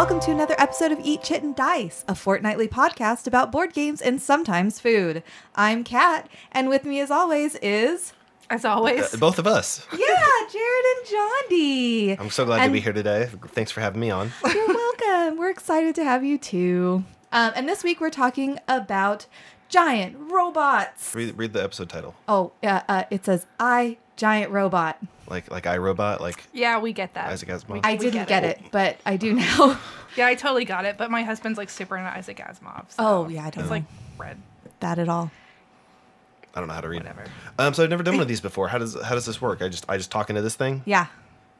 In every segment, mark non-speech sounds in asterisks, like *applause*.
Welcome to another episode of Eat Chit and Dice, a fortnightly podcast about board games and sometimes food. I'm Kat, and with me as always is As always. Uh, both of us. *laughs* yeah, Jared and John D. I'm so glad And- to be here today. Thanks for having me on. *laughs* You're welcome. We're excited to have you too. Um, and this week we're talking about giant robots. Read, read the episode title. Oh, yeah, uh, it says I giant robot. Like like iRobot, like yeah, we get that. Isaac Asimov. We- I we didn't get it, but I do now. *laughs* Yeah, I totally got it. But my husband's like super into Isaac Asimov. So Oh, yeah, I don't It's know. like red. that at all. I don't know how to read. Whatever. Um, so I've never done one of *laughs* these before. How does how does this work? I just I just talk into this thing. Yeah,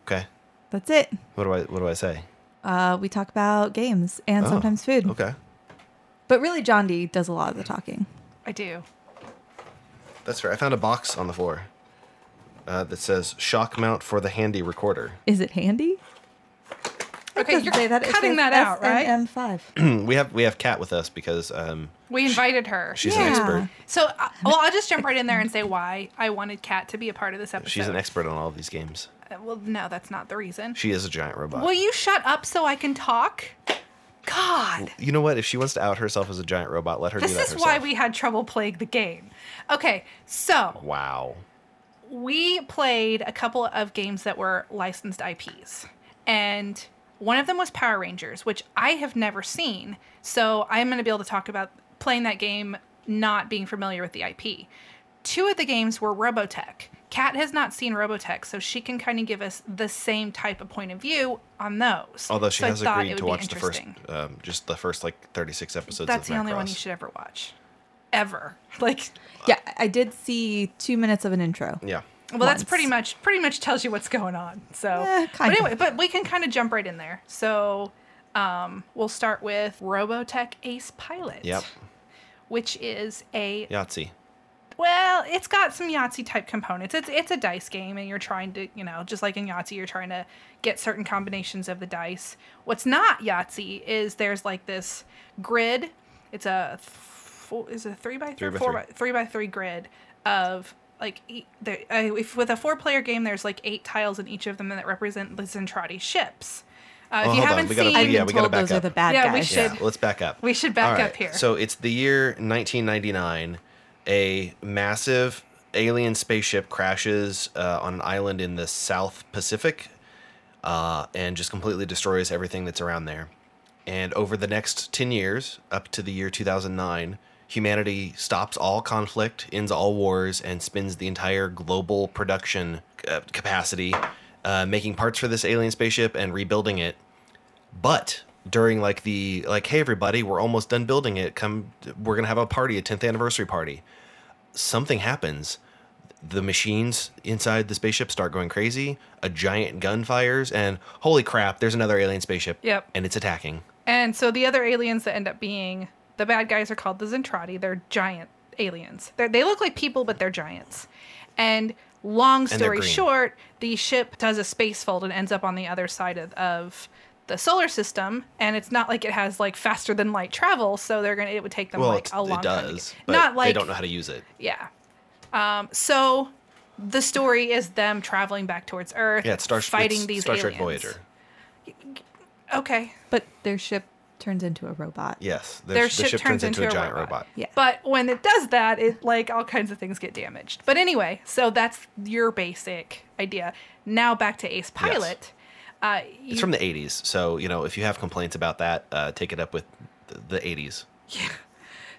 Okay. that's it. What do I what do I say? Uh, we talk about games and Oh, sometimes food. Okay. But really, John D does a lot of the talking. I do. That's fair. I found a box on the floor uh, that says shock mount for the handy recorder. Is it handy? Okay, you're say that. It cutting says that out, right? M5. *clears throat* *clears throat* we have we have Kat with us because um, We invited her. she's Yeah. an expert. So, uh, well, I'll just jump right in there and say why I wanted Kat to be a part of this episode. She's an expert on all of these games. Uh, Well, no, that's not the reason. She is a giant robot. Will you shut up so I can talk? God. You know what? If she wants to out herself as a giant robot, let her This do that is herself. why we had trouble playing the game. Okay, so Wow. We played a couple of games that were licensed IPs. And one of them was Power Rangers, which I have never seen. So I'm going to be able to talk about playing that game not being familiar with the IP. Two of the games were Robotech. Kat has not seen Robotech, so she can kind of give us the same type of point of view on those. Although she So has agreed to watch the first, um, just the first like 36 episodes. That's of the only one you should ever watch. Ever. *laughs* Like, Yeah, I did see two minutes of an intro. Yeah. Well, that's pretty much pretty much tells you what's going on. So, Eh, but kind of. anyway, but we can kind of jump right in there. So, um, we'll start with Robotech Ace Pilot. Yep. Which is a Yahtzee. well, it's got some Yahtzee type components. It's it's a dice game, and you're trying to you know just like in Yahtzee, you're trying to get certain combinations of the dice. What's not Yahtzee is there's like this grid. It's a four, is a three by three, Three by four three. by three by three grid of like e- there, uh, if with a four player game, there's like eight tiles in each of them that represent the Zentraedi ships. Uh, Oh, if you haven't we gotta- seen, I've Yeah, been we gotta told back those up. are the bad Yeah, we should- Yeah, let's back up. We should back All up here. So it's the year 1999. A massive alien spaceship crashes uh, on an island in the South Pacific uh, and just completely destroys everything that's around there. And over the next 10 years, up to the year 2009, humanity stops all conflict, ends all wars, and spends the entire global production uh, capacity uh, making parts for this alien spaceship and rebuilding it. But during like the like, hey everybody, we're almost done building it. Come, we're gonna have a party, a 10th anniversary party. Something happens. The machines inside the spaceship start going crazy. A giant gun fires, and holy crap, there's another alien spaceship. Yep. And it's attacking. And so the other aliens that end up being the bad guys are called the Zentraedi. They're giant aliens. They're, they look like people, but they're giants. And long story green. short, the ship does a space fold and ends up on the other side of, of the solar system. And it's not like it has like faster than light travel, so they're gonna it would take them Well, like a long it time. to does, get- but not like they don't know how to use it. yeah. Um, so the story is them traveling back towards Earth, Yeah, it's Star, fighting it's these Star Trek aliens. Voyager. Okay. But their ship turns into a robot. Yes, the, Their the ship ship, turns turns into, into a a giant robot. robot. Yeah. But when it does that, it like all kinds of things get damaged. But anyway, so that's your basic idea. Now back to Ace Pilot. Uh, you, It's from the 80s, so you know if you have complaints about that, uh, take it up with the, the 80s.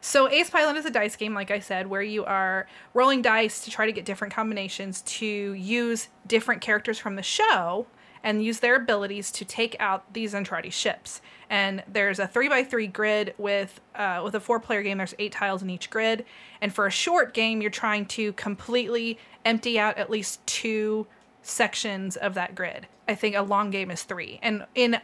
so Ace Pilot is a dice game, like I said, where you are rolling dice to try to get different combinations to use different characters from the show and use their abilities to take out these Zentraedi ships. And there's a three by three grid with uh, with a four player game. There's eight tiles in each grid, and for a short game, you're trying to completely empty out at least two sections of that grid. I think a long game is three. And in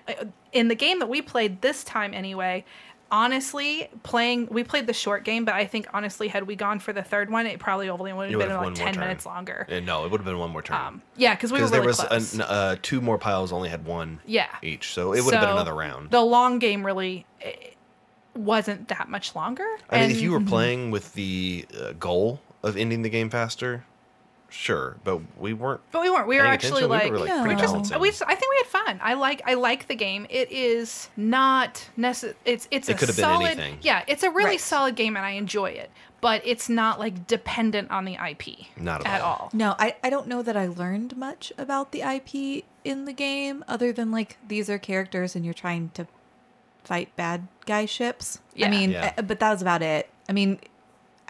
in the game that we played this time anyway, honestly, playing we played the short game, but I think honestly, had we gone for the third one, it probably only would have been like ten turn. minutes longer. Uh, no, it would have been one more turn. Um, yeah, because we were really there was close. an, uh, two more piles only had one yeah, each, so it would have been another round. The long game really eh, wasn't that much longer. I mean, if you were *laughs* playing with the uh, goal of ending the game faster, sure, but we weren't. But we weren't. We were actually attention. like, we were like No. pretty we just, we just, I think we had fun. I like, I like the game. It is not necessary. It's, it's It a could have been solid. anything. Yeah, it's a really Right. solid game, and I enjoy it. But it's not like dependent on the IP. Not at all. all. No, I, I don't know that I learned much about the IP in the game other than like these are characters and you're trying to fight bad guy ships. Yeah. I mean, Yeah. I- but that was about it. I mean,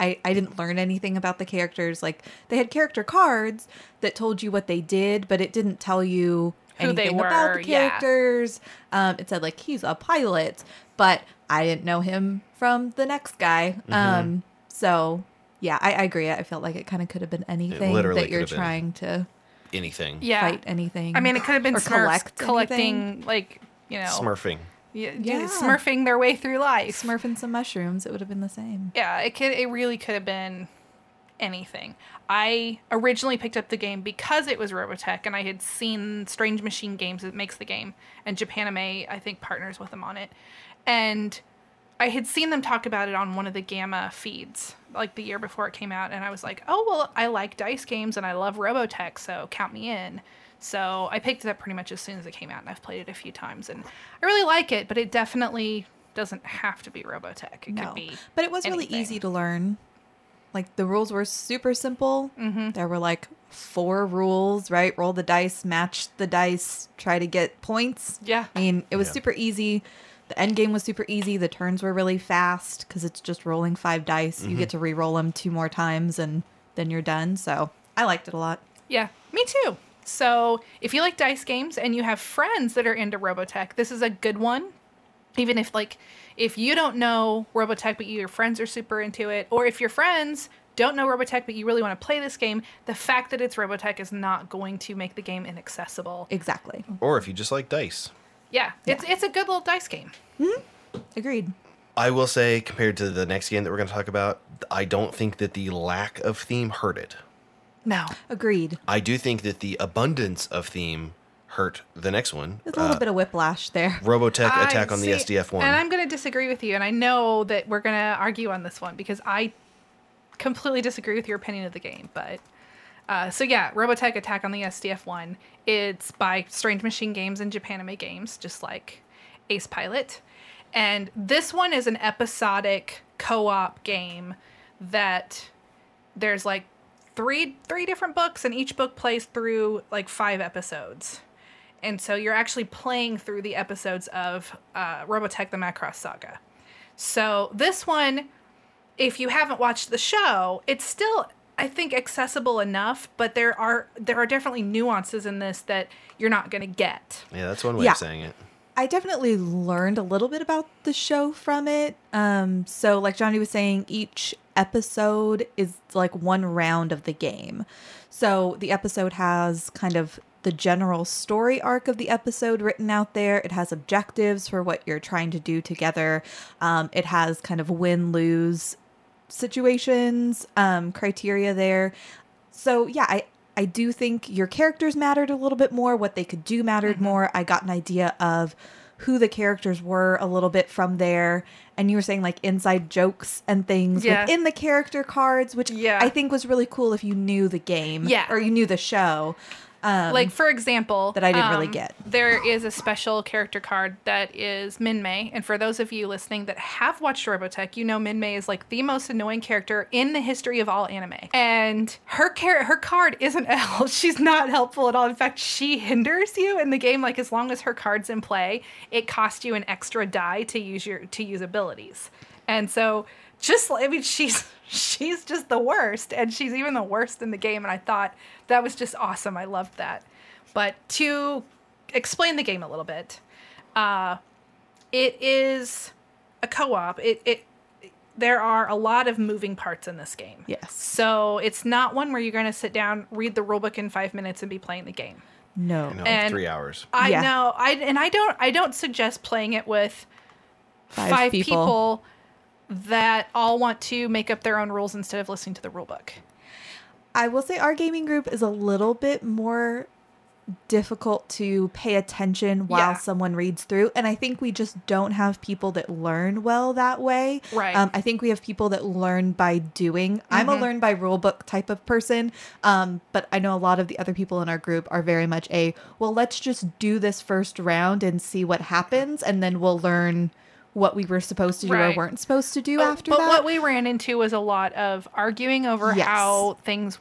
I, I didn't learn anything about the characters. Like they had character cards that told you what they did, but it didn't tell you Who they anything about were, the yeah. characters. Um, it said like he's a pilot, but I didn't know him from the next guy. Mm-hmm. Um, so yeah, I, I agree. I felt like it kind of could have been anything that you're could have been. trying to Anything. Yeah. fight anything. I mean, it could have been or Smurfs collect collecting, like, you know, Smurfing. Yeah, Yeah. smurfing their way through life. smurfing some mushrooms. It would have been the same. Yeah, it could. It really could have been anything. I originally picked up the game because it was Robotech, and I had seen Strange Machine Games that makes the game, and Japanime I think partners with them on it, and I had seen them talk about it on one of the Gamma feeds like the year before it came out, and I was like, oh well, I like dice games and I love Robotech, so count me in. So I picked it up pretty much as soon as it came out, and I've played it a few times, and I really like it, but it definitely doesn't have to be Robotech. It No, could be, but it was really easy to learn. Like the rules were super simple. Mm-hmm. There were like four rules, right? Roll the dice, match the dice, try to get points. Yeah. I mean, it was Yeah. super easy. The end game was super easy. The turns were really fast because it's just rolling five dice. You get to re-roll them two more times, and then you're done. So I liked it a lot. Yeah, me too. So if you like dice games and you have friends that are into Robotech, this is a good one. Even if like if you don't know Robotech but your friends are super into it, or if your friends don't know Robotech but you really want to play this game, the fact that it's Robotech is not going to make the game inaccessible. Exactly. Or if you just like dice. Yeah, it's it's a good little dice game. Mm-hmm. Agreed. I will say, compared to the next game that we're going to talk about, I don't think that the lack of theme hurt it. No. Agreed. I do think that the abundance of theme hurt the next one. There's a little Uh, bit of whiplash there. Robotech I Attack on the see- SDF one. And I'm going to disagree with you, and I know that we're going to argue on this one because I completely disagree with your opinion of the game. But uh, so yeah, Robotech Attack on the SDF one. It's by Strange Machine Games and Japanime Games, just like Ace Pilot. And this one is an episodic co-op game that there's like three three different books, and each book plays through like five episodes. And so you're actually playing through the episodes of uh, Robotech the Macross Saga. So this one, if you haven't watched the show, it's still I think accessible enough, but there are there are definitely nuances in this that you're not going to get. yeah, that's one way Yeah. of saying it. I definitely learned a little bit about the show from it. Um, so, like Johnny was saying, each episode is like one round of the game. So, the episode has kind of the general story arc of the episode written out there. It has objectives for what you're trying to do together. Um, it has kind of win lose situations, um, criteria there. So yeah, I I do think your characters mattered a little bit more. What they could do mattered Mm-hmm. more. I got an idea of who the characters were a little bit from there. And you were saying like inside jokes and things Yeah. within the character cards, which Yeah. I think was really cool if you knew the game, Yeah. or you knew the show. Um, like for example, that I didn't really um, get. There is a special character card that is Minmei, and for those of you listening that have watched Robotech, you know Minmei is like the most annoying character in the history of all anime. And her char- her card isn't *laughs* help. She's not helpful at all. In fact, she hinders you in the game. Like as long as her card's in play, it costs you an extra die to use your to use abilities. And so just I mean she's she's just the worst and she's even the worst in the game and I thought that was just awesome. I loved that. But to explain the game a little bit, uh it is a co-op. It it there are a lot of moving parts in this game. Yes. So it's not one where you're going to sit down, read the rulebook in 5 minutes and be playing the game. no. You know, And- three hours. I Yeah. know. I and I don't I don't suggest playing it with Five five, people. people. That all want to make up their own rules instead of listening to the rule book. I will say our gaming group is a little bit more difficult to pay attention while Yeah. someone reads through. And I think we just don't have people that learn well that way. Right. Um, I think we have people that learn by doing. I'm a Mm-hmm. learn by rule book type of person. Um, but I know a lot of the other people in our group are very much a, well, let's just do this first round and see what happens. And then we'll learn what we were supposed to do or weren't supposed to do But- after but that. what we ran into was a lot of arguing over Yes. how things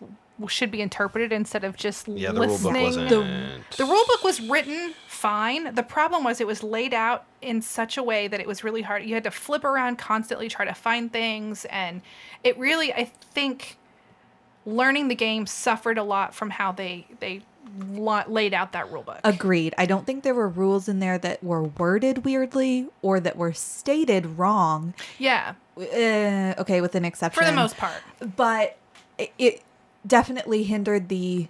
should be interpreted instead of just Yeah, the rule book listening. wasn't. The- The rule book was written fine. The problem was it was laid out in such a way that it was really hard. You had to flip around constantly, try to find things, and it really, I think, learning the game suffered a lot from how they they la- laid out that rule book. Agreed. I don't think there were rules in there that were worded weirdly or that were stated wrong. yeah, Uh, okay, with an exception. for the most part. But it, it definitely hindered the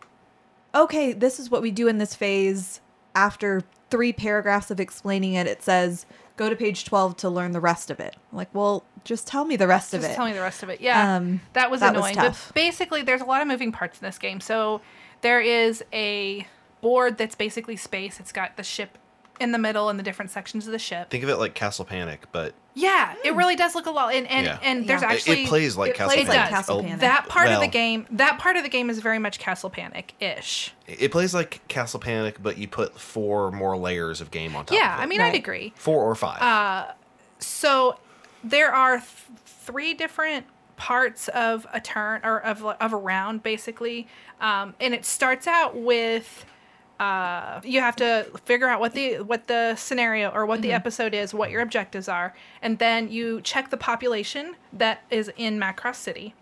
okay, this is what we do in this phase. After three paragraphs of explaining it, it says go to page 12 to learn the rest of it. I'm like, well, just tell me the rest Just of it. tell me the rest of it. Yeah, Um, that was that was annoying. tough. But basically, there's a lot of moving parts in this game. So there is a board that's basically space. It's got the ship in the middle and the different sections of the ship. Think of it like Castle Panic, but Yeah, it really does look a lot. And and, Yeah. and there's Yeah. actually it plays like it Castle plays like Panic. Castle Oh, Panic. that part of the game. That part of the game is very much Castle Panic ish. It plays like Castle Panic, but you put four more layers of game on top. Yeah, of it. I mean, Right. I'd agree. four or five. Uh, so there are th- three different parts of a turn or of of a round basically, um, and it starts out with. Uh, you have to figure out what the what the scenario or what the episode is, what your objectives are, and then you check the population that is in Macross City,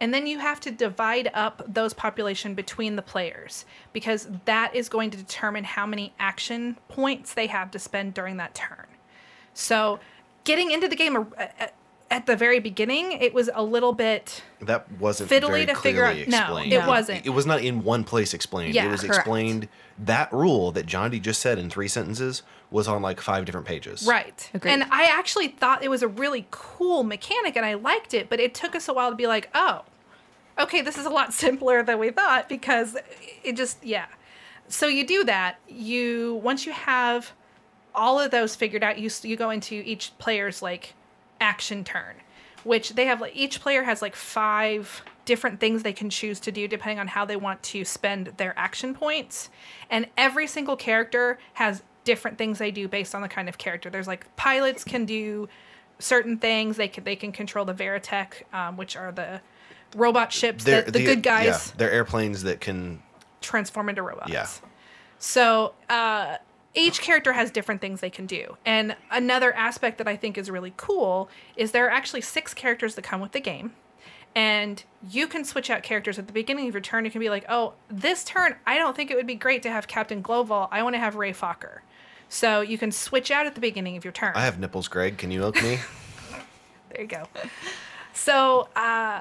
and then you have to divide up those population between the players because that is going to determine how many action points they have to spend during that turn. So, getting into the game uh, uh, at the very beginning, it was a little bit that wasn't fiddly very to figure clearly out- no, explained. it No. wasn't. It was not in one place explained. Yeah, it was correct. explained. That rule that John D just said in three sentences was on like five different pages. right. Agreed. And I actually thought it was a really cool mechanic and I liked it, but it took us a while to be like, oh, okay, this is a lot *laughs* simpler than we thought because it just, yeah. So you do that. You once you have all of those figured out, you you go into each player's like action turn, which they have like each player has like five different things they can choose to do depending on how they want to spend their action points, and every single character has different things they do based on the kind of character. There's like pilots can do certain things. They can they can control the Veritech, um, which are the robot ships They're that the, good guys Yeah, they're airplanes that can. transform into robots. Yeah. So uh, each character has different things they can do. And another aspect that I think is really cool is there are actually six characters that come with the game. And you can switch out characters at the beginning of your turn. You can be like, oh, this turn, I don't think it would be great to have Captain Gloval. I want to have Ray Fokker. So you can switch out at the beginning of your turn. I have nipples, Greg. Can you milk me? *laughs* *laughs* There you go. So uh,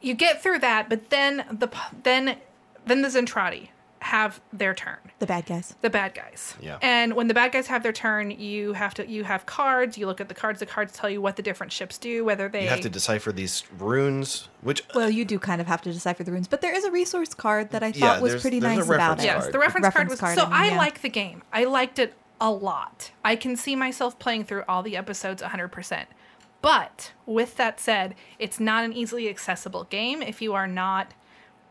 you get through that, but then the then then the Zentraedi have their turn. the bad guys. the bad guys. Yeah. And when the bad guys have their turn, you have to you have cards. You look at the cards. The cards tell you what the different ships do, whether they You have to decipher these runes, which Well, you do kind of have to decipher the runes, but there is a resource card that I thought Yeah, was pretty nice about reference it. yes, the reference, card Reference was card, so I mean, I yeah. like the game. I liked it a lot. I can see myself playing through all the episodes 100%. But with that said, it's not an easily accessible game if you are not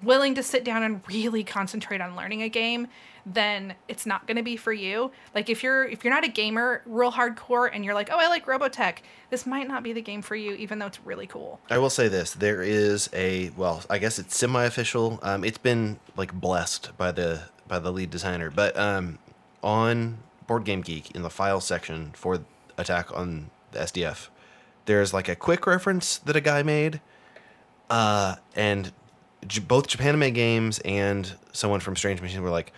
willing to sit down and really concentrate on learning a game then it's not going to be for you like if you're if you're not a gamer real hardcore and you're like oh i like robotech this might not be the game for you even though it's really cool I will say this: there is a well, I guess it's semi-official. Um, it's been like blessed by the by the lead designer, but um, on Board Game Geek in the file section for Attack on the SDF, there's like a quick reference that a guy made, uh, and both Japanime Games and someone from Strange Machine were like,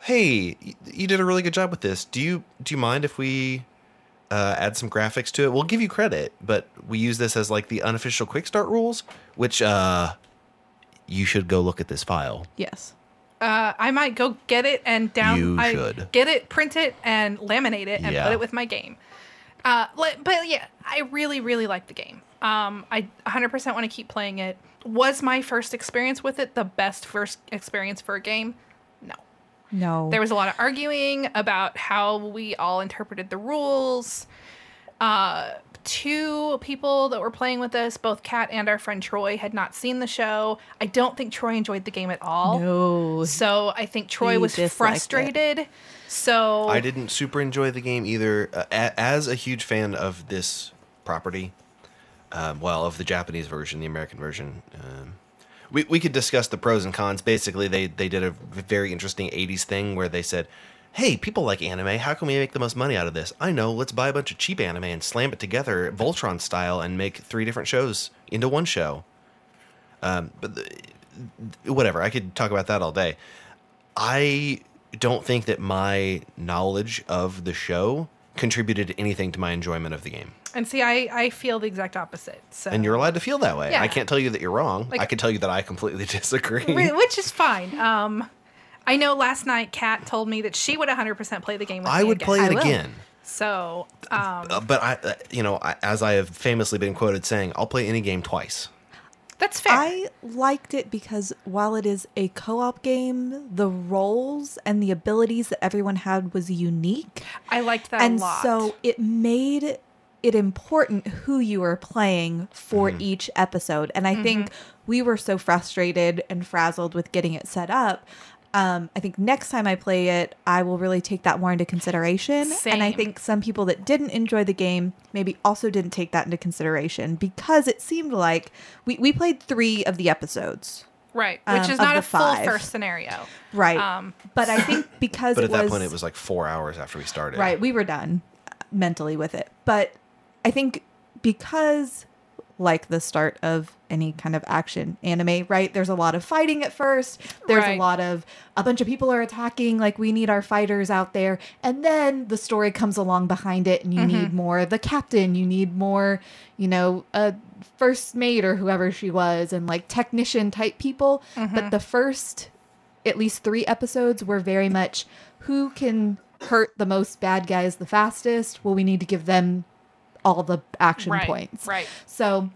"Hey, y- you did a really good job with this. Do you do you mind if we?" uh, add some graphics to it. We'll give you credit, but we use this as like the unofficial quick start rules, which uh, you should go look at this file. Yes. uh, i might go get it and down You I should. get it print it and laminate it and Yeah. put it with my game uh, but yeah i really really like the game um, i 100% want to keep playing it was my first experience with it the best first experience for a game no No. There was a lot of arguing about how we all interpreted the rules. Uh, two people that were playing with us, both Kat and our friend Troy, had not seen the show. I don't think Troy enjoyed the game at all. No. So I think Troy He was disliked it. frustrated. So I didn't super enjoy the game either. Uh, as a huge fan of this property, um, well, of the Japanese version, the American version, um, we we could discuss the pros and cons. Basically, they they did a very interesting '80s thing where they said. Hey, people like anime. How can we make the most money out of this? I know. Let's buy a bunch of cheap anime and slam it together, Voltron style, and make three different shows into one show. Um, but the, whatever. I could talk about that all day. I don't think that my knowledge of the show contributed anything to my enjoyment of the game. And see, I I feel the exact opposite. So And you're allowed to feel that way. Yeah. I can't tell you that you're wrong. Like- I can tell you that I completely *laughs* disagree. Which is fine. Um, I know last night Kat told me that she would 100% play the game. With I me would again. play I it will. again. So um, Uh, but I, uh, you know, as I have famously been quoted saying, I'll play any game twice. that's fair. I liked it because while it is a co-op game, the roles and the abilities that everyone had was unique. I liked that and a lot. so it made it important who you were playing for each episode. And I Mm-hmm. think we were so frustrated and frazzled with getting it set up. Um, I think next time I play it, I will really take that more into consideration. And I think some people that didn't enjoy the game maybe also didn't take that into consideration because it seemed like we, we played three of the episodes. right, which um, is not the a full first scenario. Right. Um, but I think *laughs* because But it at that point, it was like four hours after we started. Right, we were done mentally with it. But I think because like the start of any kind of action anime, right? There's a lot of fighting at first. There's Right. a lot of a bunch of people are attacking, like we need our fighters out there. And then the story comes along behind it and you need mm-hmm. more the captain, you need more, you know, a first mate or whoever she was and like technician type people. But mm-hmm. the first at least three episodes were very much who can hurt the most bad guys the fastest. Well, we need to give them all the action Right, points. right. So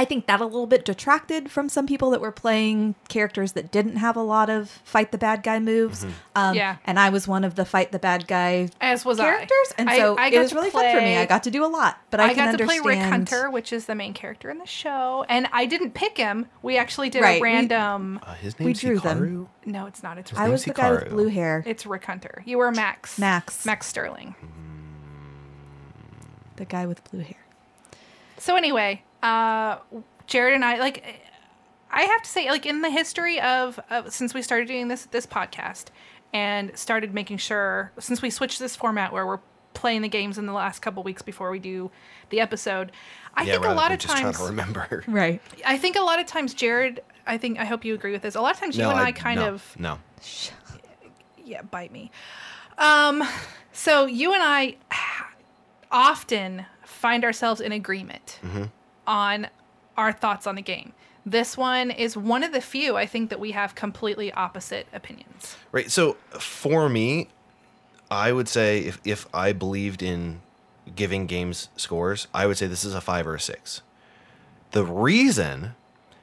I think that a little bit detracted from some people that were playing characters that didn't have a lot of fight the bad guy moves. Um, Yeah. And I was one of the fight the bad guy As was characters. I. And so I it was to really fun for me. I got to do a lot, but I, I, can got to understand. play Rick Hunter, which is the main character in the show, and I didn't pick him. We actually did Right, a we- random. Uh, his We name's drew them. No, it's not. It's Rick. I name's was the guy with blue hair, it's Rick Hunter. You were Max. Max. Max Sterling. The guy with blue hair. So anyway, uh, Jared and I like. I have to say, like in the history of, of since we started doing this this podcast and started making sure since we switched this format where we're playing the games in the last couple weeks before we do the episode, I yeah, think a lot of just times trying to remember. *laughs* Right. I think a lot of times, Jared, I think I hope you agree with this. A lot of times, you no, and I, kind no, of no. yeah, bite me. Um, so you and I often find ourselves in agreement mm-hmm. on our thoughts on the game. This one is one of the few I think that we have completely opposite opinions. Right. So for me, I would say if, if I believed in giving games scores, I would say this is a five or a six. The reason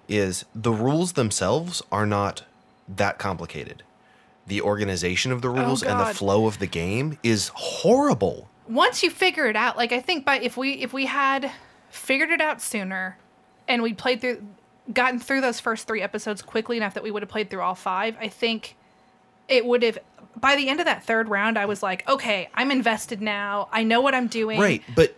is the rules themselves are not that complicated. The organization of the oh, rules and the flow of the game is horrible. Once you figure it out, like I think by if we if we had figured it out sooner and we played through gotten through those first 3 episodes quickly enough that we would have played through all 5, I think it would have by the end of that third round I was like, "Okay, I'm invested now. I know what I'm doing." Right, but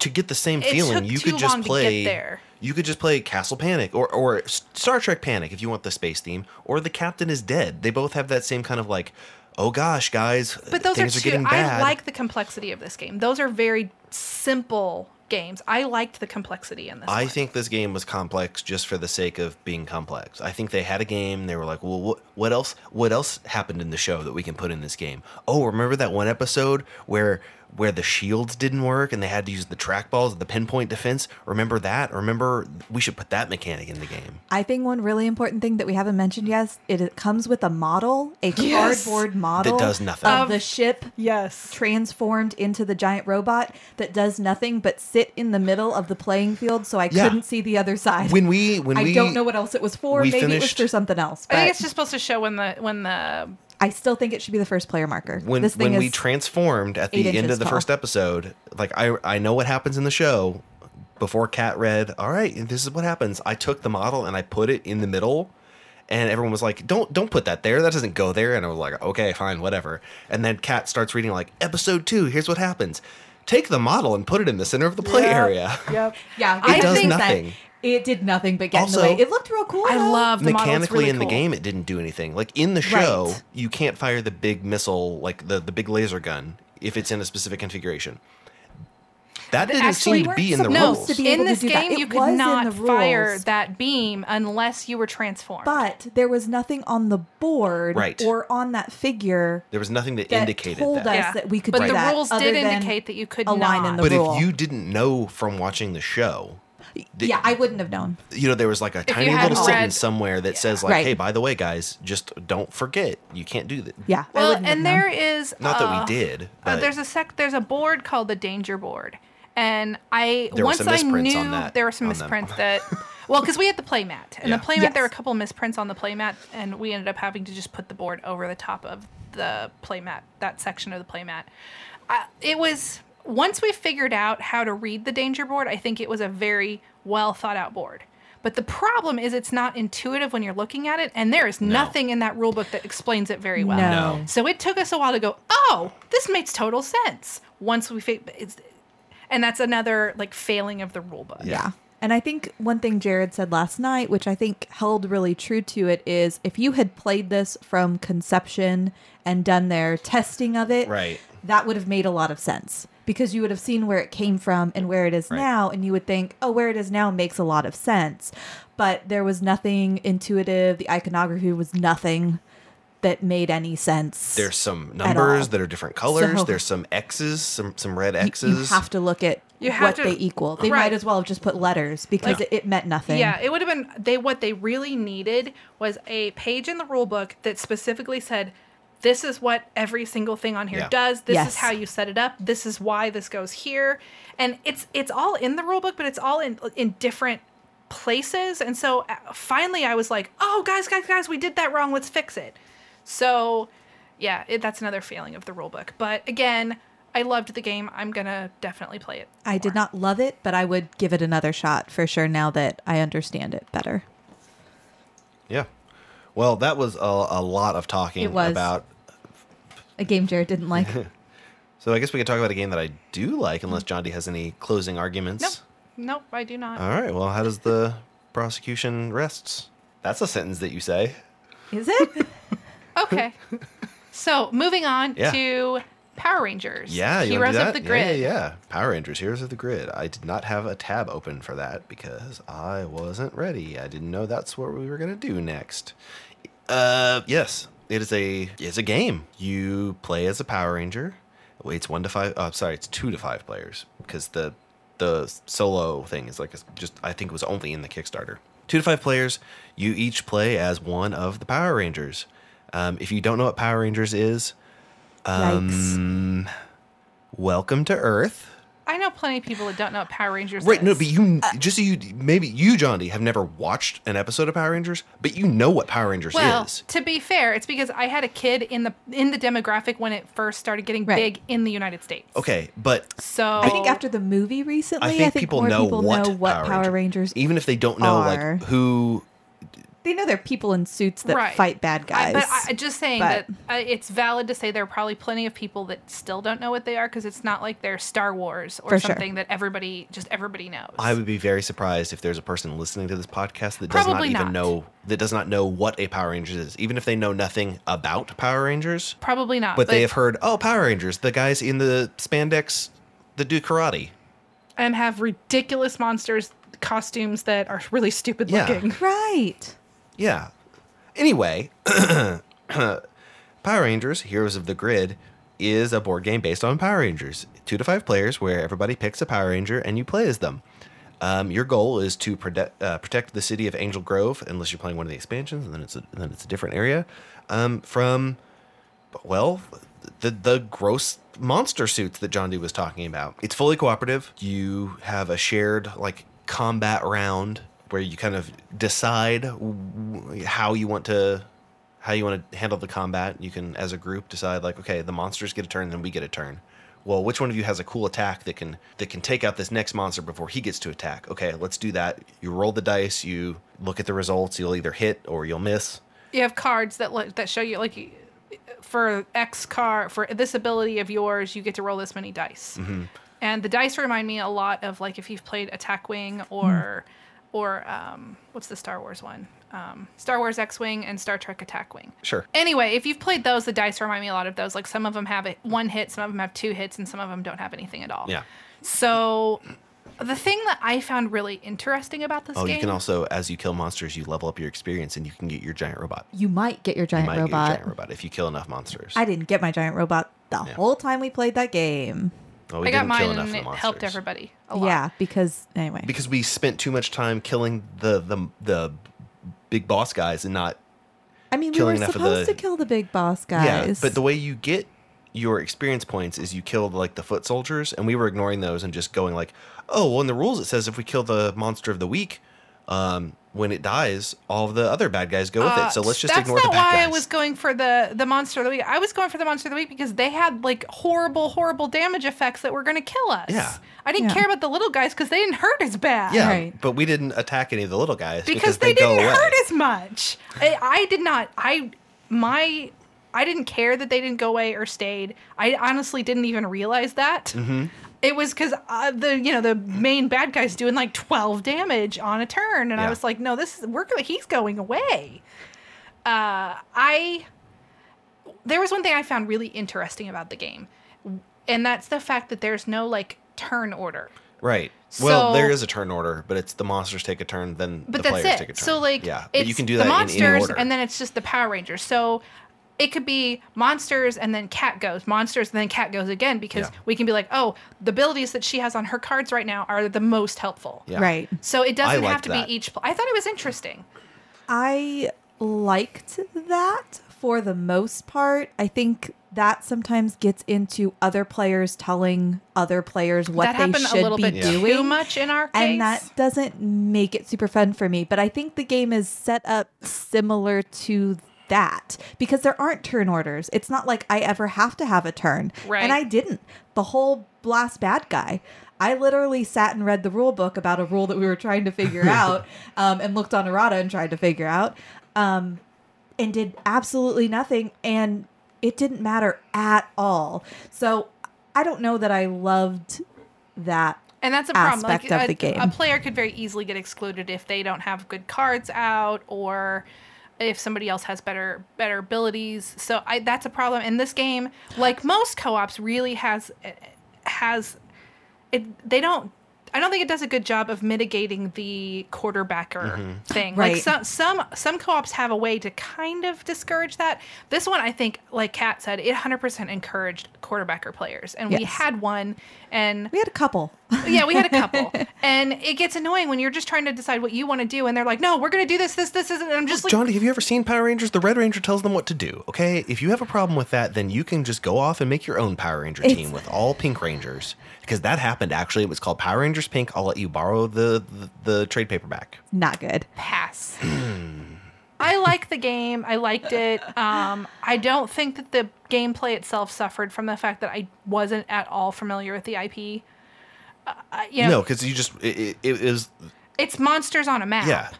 to get the same It feeling, you could just long to get play. there. You could just play Castle Panic or or Star Trek Panic if you want the space theme, or The Captain is Dead. They both have that same kind of like, oh gosh, guys, But those are are, two. getting bad. I like the complexity of this game. Those are very simple games. I liked the complexity in this. I one. think this game was complex just for the sake of being complex. I think they had a game. They were like, "Well, what, what else? What else happened in the show that we can put in this game?" Oh, remember that one episode where where the shields didn't work and they had to use the trackballs, the pinpoint defense? Remember that? Remember we should put that mechanic in the game. I think one really important thing that we haven't mentioned yet it, it comes with a model, a Yes. cardboard model that does nothing. of Of- the ship yes. transformed into the giant robot that does nothing but sit in the middle of the playing field, so I Yeah. couldn't see the other side. When we when I we don't know what else it was for. we Maybe it was for something else. I think it's just supposed to show when the when the I still think it should be the first player marker. when this thing when we transformed at the end of the tall. first episode, like I I know what happens in the show. Before Kat read, all right, this is what happens. I took the model and I put it in the middle, and everyone was like, "Don't don't put that there. That doesn't go there." And I was like, "Okay, fine, whatever." And then Kat starts reading like episode two. Here's what happens. Take the model and put it in the center of the play area. Yep. yeah, I it does think- nothing. It did nothing but get Also- in the way. It looked real cool. I though. love the model. Mechanically really in the cool. game, it didn't do anything. Like in the show, Right. you can't fire the big missile, like the the big laser gun, if it's in a specific configuration. That didn't actually seem to be in the no, supposed to rules. be in this do game, you could not fire that beam unless you were transformed. But there was nothing on the board Right. or on that figure There was nothing that that indicated told that. us Yeah. that we could but do the that. rules other did indicate that you could a not. in the But rule. if you didn't know from watching the show, the- yeah, I wouldn't have known. you know, there was like a tiny you hadn't little read- sentence somewhere that says like, Right. "Hey, by the way, guys, just don't forget, you can't do that." Yeah, well, wouldn't have and known. there is Not that uh, we did. Uh, there's a sec. There's a board called the danger board, and I There were once some I misprints knew on that- there were some misprints *laughs* that. Well, because we had the playmat, and Yeah. the playmat there were a couple of misprints on the playmat, and we ended up having to just put the board over the top of the playmat, that section of the playmat. Uh, it was once we figured out how to read the danger board, I think it was a very well thought out board. But the problem is it's not intuitive when you're looking at it, and there is nothing in that rule book that explains it very well. No. No. So it took us a while to go, oh, this makes total sense. Once we, fi- it's, and that's another like failing of the rule book. Yeah. And I think one thing Jared said last night, which I think held really true to it, is if you had played this from conception and done their testing of it, Right. that would have made a lot of sense because you would have seen where it came from and where it is Right. now, and you would think, oh, where it is now makes a lot of sense. But there was nothing intuitive. The iconography was nothing that made any sense. There's some numbers that are different colors. So- There's some X's, some some red You- X's. You have to look at You have what to- they equal. They right. might as well have just put letters because Like- it, it meant nothing. Yeah, it would have been they what they really needed was a page in the rule book that specifically said this is what every single thing on here Yeah. does. This Yes. is how you set it up. This is why this goes here. And it's it's all in the rule book, but it's all in in different places. And so uh, finally I was like, "Oh, guys, guys, guys, we did that wrong. Let's fix it." So, yeah, it, that's another failing of the rule book. But again, I loved the game. I'm going to definitely play it. I did not love it, but I would give it another shot for sure now that I understand it better. yeah. Well, that was a, a lot of talking It was. about. A game Jared didn't like. *laughs* So I guess we could talk about a game that I do like, unless mm-hmm. John D has any closing arguments. Nope. Nope, I do not. All right. Well, how does the prosecution rests? That's a sentence that you say. Is it? *laughs* Okay. so moving on Yeah. to Power Rangers. Yeah, you Heroes wanna of do the that? Grid. Yeah, yeah, yeah. Power Rangers, Heroes of the Grid. I did not have a tab open for that because I wasn't ready. I didn't know that's what we were gonna do next. Uh, yes, it is a it's a game. You play as a Power Ranger. Wait, it's one to five. Oh, sorry, it's two to five players because the the solo thing is like a, just I think it was only in the Kickstarter. Two to five players. You each play as one of the Power Rangers. Um, if you don't know what Power Rangers is, Yikes. um, welcome to Earth. I know plenty of people that don't know what Power Rangers Right, is. no, but you just so you maybe you, John D, have never watched an episode of Power Rangers, but you know what Power Rangers well, is. to be fair, it's because I had a kid in the in the demographic when it first started getting Right. big in the United States. Okay, but So I think after the movie recently, I think, people more know people what, know what Power, Power, Ranger- Rangers. even if they don't know are. like who. They know they're people in suits that Right. fight bad guys. I, but I, just saying But- that uh, it's valid to say there are probably plenty of people that still don't know what they are because it's not like they're Star Wars or For sure. something that everybody just everybody knows. I would be very surprised if there's a person listening to this podcast that does Probably not even not. know that does not know what a Power Rangers is, even if they know nothing about Power Rangers. probably not. But they have heard, oh, Power Rangers, the guys in the spandex that do karate. and have ridiculous monsters costumes that are really stupid Yeah. looking. right. Yeah. Anyway, *clears throat* Power Rangers Heroes of the Grid is a board game based on Power Rangers. Two to five players where everybody picks a Power Ranger and you play as them. Um, your goal is to protect, uh, protect the city of Angel Grove, unless you're playing one of the expansions, and then it's a, then it's a different area, um, from, well, the the gross monster suits that John D was talking about. It's fully cooperative. You have a shared like combat round where you kind of decide how you want to how you want to handle the combat. You can, as a group, decide like, okay, the monsters get a turn, then we get a turn. Well, which one of you has a cool attack that can that can take out this next monster before he gets to attack? Okay, let's do that. You roll the dice. You look at the results. You'll either hit or you'll miss. You have cards that look that show you like for X car for this ability of yours, you get to roll this many dice. Mm-hmm. And the dice remind me a lot of like if you've played Attack Wing or or um, what's the Star Wars one? Um, Star Wars X Wing and Star Trek Attack Wing. Sure. Anyway, if you've played those, the dice remind me a lot of those. Like some of them have it one hit, some of them have two hits, and some of them don't have anything at all. Yeah. So the thing that I found really interesting about this Oh, game, you can also, as you kill monsters, you level up your experience, and you can get your giant robot. You might get your You giant might get your robot. giant robot if you kill enough monsters. I didn't get my giant robot the Yeah. whole time we played that game. Oh, we I got didn't kill mine enough and it the helped everybody a lot. Yeah, because anyway. because we spent too much time killing the the the big boss guys and not I mean, we were supposed the- to kill the big boss guys. yeah but the way you get your experience points is you kill like the foot soldiers and we were ignoring those and just going like oh well in the rules it says if we kill the monster of the week um when it dies all of the other bad guys go with Uh, it so let's just ignore the bad not bad why guys I was going for the the monster of the week. I was going for the monster of the week because they had like horrible, horrible damage effects that were going to kill us. Yeah. I didn't Yeah. care about the little guys because they didn't hurt as bad. yeah Right. but we didn't attack any of the little guys because, they, they, didn't away hurt as much. I, I did not. I my I didn't care that they didn't go away or stayed. I honestly didn't even realize that. Mm-hmm. It was because uh, the you know the main bad guy's doing like twelve damage on a turn, and I was like, no, this is we're he's going away. Uh, I there was one thing I found really interesting about the game, and that's the fact that there's no like turn order. Right. Well, So- there is a turn order, but it's the monsters take a turn, then But the that's players it. take a turn. So like, yeah, but you can do the that in monsters, any order. and then it's just the Power Rangers. So it could be monsters, and then Kat goes, monsters, and then Kat goes again because Yeah. we can be like, oh, the abilities that she has on her cards right now are the most helpful. Yeah. Right. So it doesn't have to that. be each. Pl- I thought it was interesting. I liked that for the most part. I think that sometimes gets into other players telling other players what that they happened should a little be bit doing. too much in our case. and that doesn't make it super fun for me. But I think the game is set up similar to that because there aren't turn orders. It's not like I ever have to have a turn. Right. And I didn't. The whole blast bad guy. I literally sat and read the rule book about a rule that we were trying to figure *laughs* out um, and looked on errata and tried to figure out um, and did absolutely nothing. And it didn't matter at all. So I don't know that I loved that And that's a problem. Like, aspect of a, the game. a player could very easily get excluded if they don't have good cards out or if somebody else has better better abilities. So I, that's a problem. And this game, like most co-ops, really has has it. They don't. I don't think it does a good job of mitigating the quarterbacker mm-hmm. thing. Like some some some co-ops have a way to kind of discourage that. This one, I think, like Kat said, it 100% encouraged quarterbacker players, and we had one, and We had a couple. *laughs* yeah, we had a *laughs* couple, and it gets annoying when you're just trying to decide what you want to do, and they're like, "No, we're going to do this, this, this isn't." And I'm just like, Johnny, have you ever seen Power Rangers? The Red Ranger tells them what to do. Okay, if you have a problem with that, then you can just go off and make your own Power Ranger It's- team with all Pink Rangers because that happened. Actually, it was called Power Rangers Pink. I'll let you borrow the the, the trade paperback. Not good. pass. *clears throat* I like the game. I liked it. Um, I don't think that the gameplay itself suffered from the fact that I wasn't at all familiar with the IP. Uh, you know, No, because you just it, it, it is it's monsters on a map. yeah.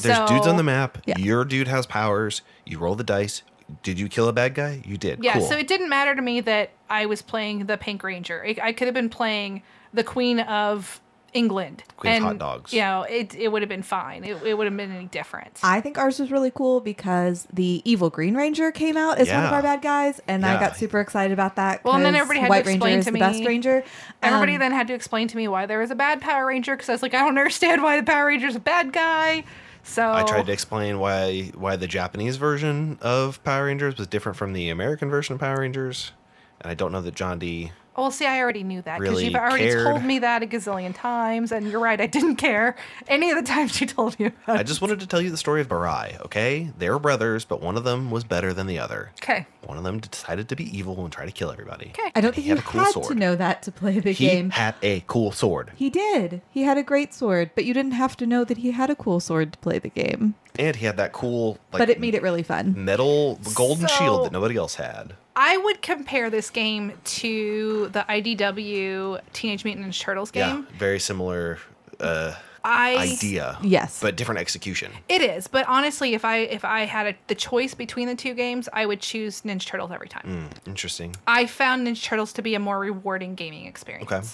There's dudes on the map. Yeah. Your dude has powers. You roll the dice. Did you kill a bad guy? You did. Yeah, cool. so it didn't matter to me that I was playing the Pink Ranger. I I could have been playing the Queen of England. Queen and, Hot Dogs. You know, it, it would have been fine. It, it would have been any different. I think ours was really cool because the evil Green Ranger came out as one of our bad guys, and I got super excited about that. Well, and then 'cause everybody had to White Ranger explain is to the best me- Ranger. Everybody Um, then had to explain to me why there was a bad Power Ranger because I was like, I don't understand why the Power Ranger's a bad guy. So I tried to explain why why the Japanese version of Power Rangers was different from the American version of Power Rangers, and I don't know that John D. Well, see, I already knew that because really you've already cared. told me that a gazillion times, and you're right. I didn't care *laughs* any of the times you told me about I it. just wanted to tell you the story of Burai, okay? They were brothers, but one of them was better than the other. Okay. One of them decided to be evil and try to kill everybody. Okay. I don't And think he you had a cool had sword. to know that to play the He game. had a cool sword. He did. He had a great sword, but you didn't have to know that he had a cool sword to play the game. And he had that cool like but it made it really fun. metal golden So- shield that nobody else had. I would compare this game to the IDW Teenage Mutant Ninja Turtles game. Yeah, very similar uh, I idea. Yes. But different execution. It is, but honestly, if I if I had a, the choice between the two games, I would choose Ninja Turtles every time. Hmm, interesting. I found Ninja Turtles to be a more rewarding gaming experience. Okay.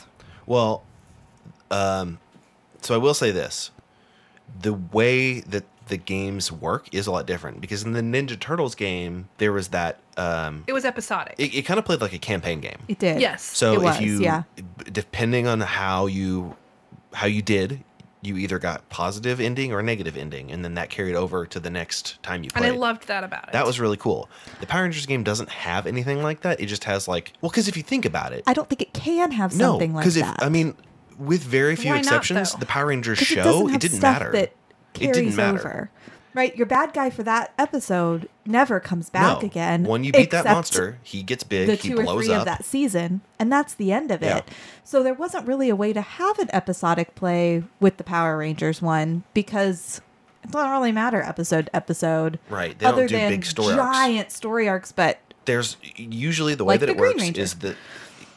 Well, um, so I will say this: the way that the games work is a lot different because in the Ninja Turtles game there was that um, It was episodic. it, it kind of played like a campaign game. It did. Yes. So It if was, you, yeah. depending on how you how you did, you either got positive ending or negative ending, and then that carried over to the next time you played. and. I loved that about it. that was really cool. The Power Rangers game doesn't have anything like that. It just has like well, because if you think about it, I don't think it can have no, something like because if that. I mean, with very few Why exceptions, though? the Power Rangers show it doesn't didn't stuff matter. that It carries didn't matter. over. Right, your bad guy for that episode never comes back no. again. When you beat that monster, he gets big. the he two or blows three up. of that season, and that's the end of Yeah. it. So there wasn't really a way to have an episodic play with the Power Rangers one because it doesn't really matter episode to episode. Right, they don't other do than big story arcs. giant story arcs, but there's usually the way Like that the it Green works Ranger. is that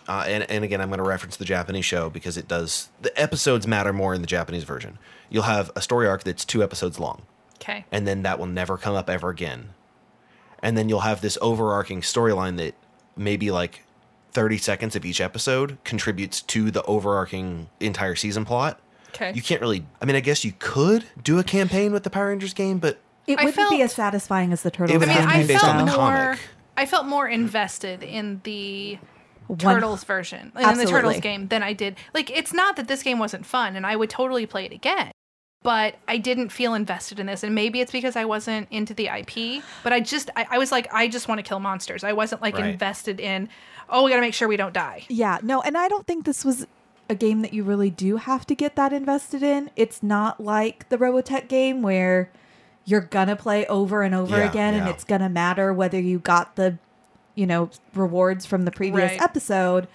uh, and, and again i'm going to reference the japanese show because it does the episodes matter more in the japanese version you'll have a story arc that's two episodes long okay. and then that will never come up ever again and then you'll have this overarching storyline that maybe like 30 seconds of each episode contributes to the overarching entire season plot Okay. you can't really i mean i guess you could do a campaign with the power rangers game but it I wouldn't be as satisfying as the Turtles. It would I mean, have to I be based felt on the more. comic. I felt more invested in the One- Turtles version, in the Turtles game, than I did. Like, it's not that this game wasn't fun, and I would totally play it again. But I didn't feel invested in this, and maybe it's because I wasn't into the IP. But I just, I, I was like, I just want to kill monsters. I wasn't like Right. invested in. Oh, we got to make sure we don't die. Yeah, no, and I don't think this was a game that you really do have to get that invested in. It's not like the Robotech game where you're gonna play over and over Yeah, again and it's gonna matter whether you got the, you know, rewards from the previous Right. episode.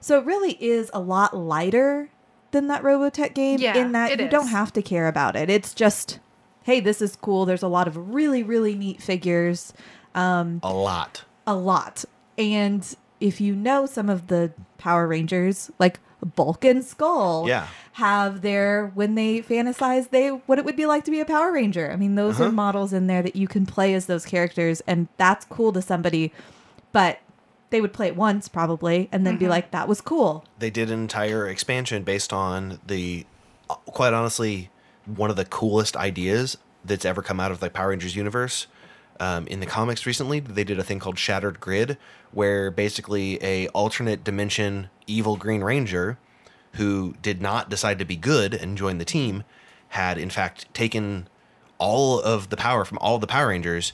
So it really is a lot lighter than that Robotech game Yeah, in that it you don't have to care about it. It's just, hey, this is cool. There's a lot of really, really neat figures a lot a lot. And if you know some of the Power Rangers, like Bulk and Skull, Yeah. have their when they fantasize they what it would be like to be a Power Ranger. I mean, those Uh-huh. are models in there that you can play as those characters, and that's cool to somebody. But they would play it once probably, and then be like, "That was cool." they did an entire expansion based on the quite honestly one of the coolest ideas that's ever come out of the Power Rangers universe. Um, in the comics recently, they did a thing called Shattered Grid, where basically a alternate dimension evil Green Ranger, who did not decide to be good and join the team, had in fact taken all of the power from all the Power Rangers,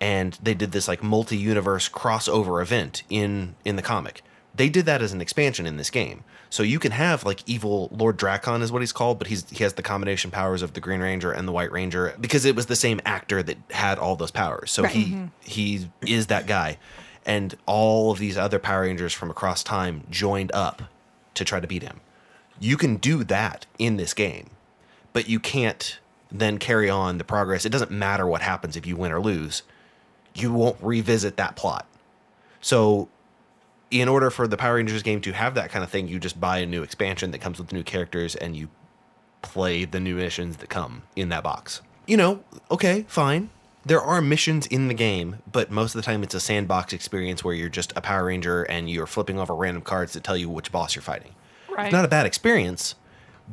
and they did this like multi-universe crossover event in in the comic. They did that as an expansion in this game, so you can have like evil Lord Drakkon is what he's called, but he's he has the combination powers of the Green Ranger and the White Ranger because it was the same actor that had all those powers. So Right. he mm-hmm. he is that guy, and all of these other Power Rangers from across time joined up to try to beat him. You can do that in this game, but you can't then carry on the progress. It doesn't matter what happens if you win or lose. You won't revisit that plot. So, in order for the Power Rangers game to have that kind of thing, you just buy a new expansion that comes with new characters and you play the new missions that come in that box. You know, okay, fine. There are missions in the game, but most of the time it's a sandbox experience where you're just a Power Ranger and you're flipping over random cards that tell you which boss you're fighting. Right. It's not a bad experience,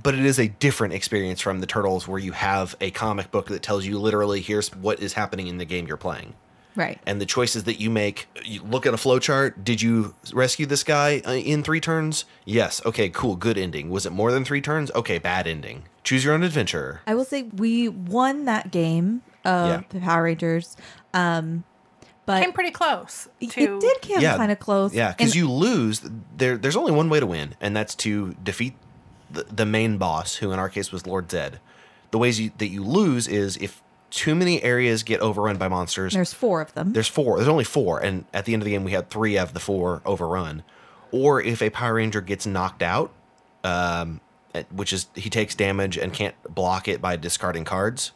but it is a different experience from the Turtles where you have a comic book that tells you literally here's what is happening in the game you're playing. Right. And the choices that you make, you look at a flowchart. Did you rescue this guy uh, in three turns? Yes. Okay, cool. Good ending. Was it more than three turns? Okay, bad ending. Choose your own adventure. I will say we won that game of Yeah. the Power Rangers. Um, but Came pretty close. To, it did come Yeah. kind of close. Yeah, because And- you lose. There, there's only one way to win, and that's to defeat the, the main boss, who in our case was Lord Zed. The ways you, that you lose is if too many areas get overrun by monsters. there's four of them. There's four. There's only four, and at the end of the game, we had three of the four overrun. Or if a Power Ranger gets knocked out, um, which is he takes damage and can't block it by discarding cards,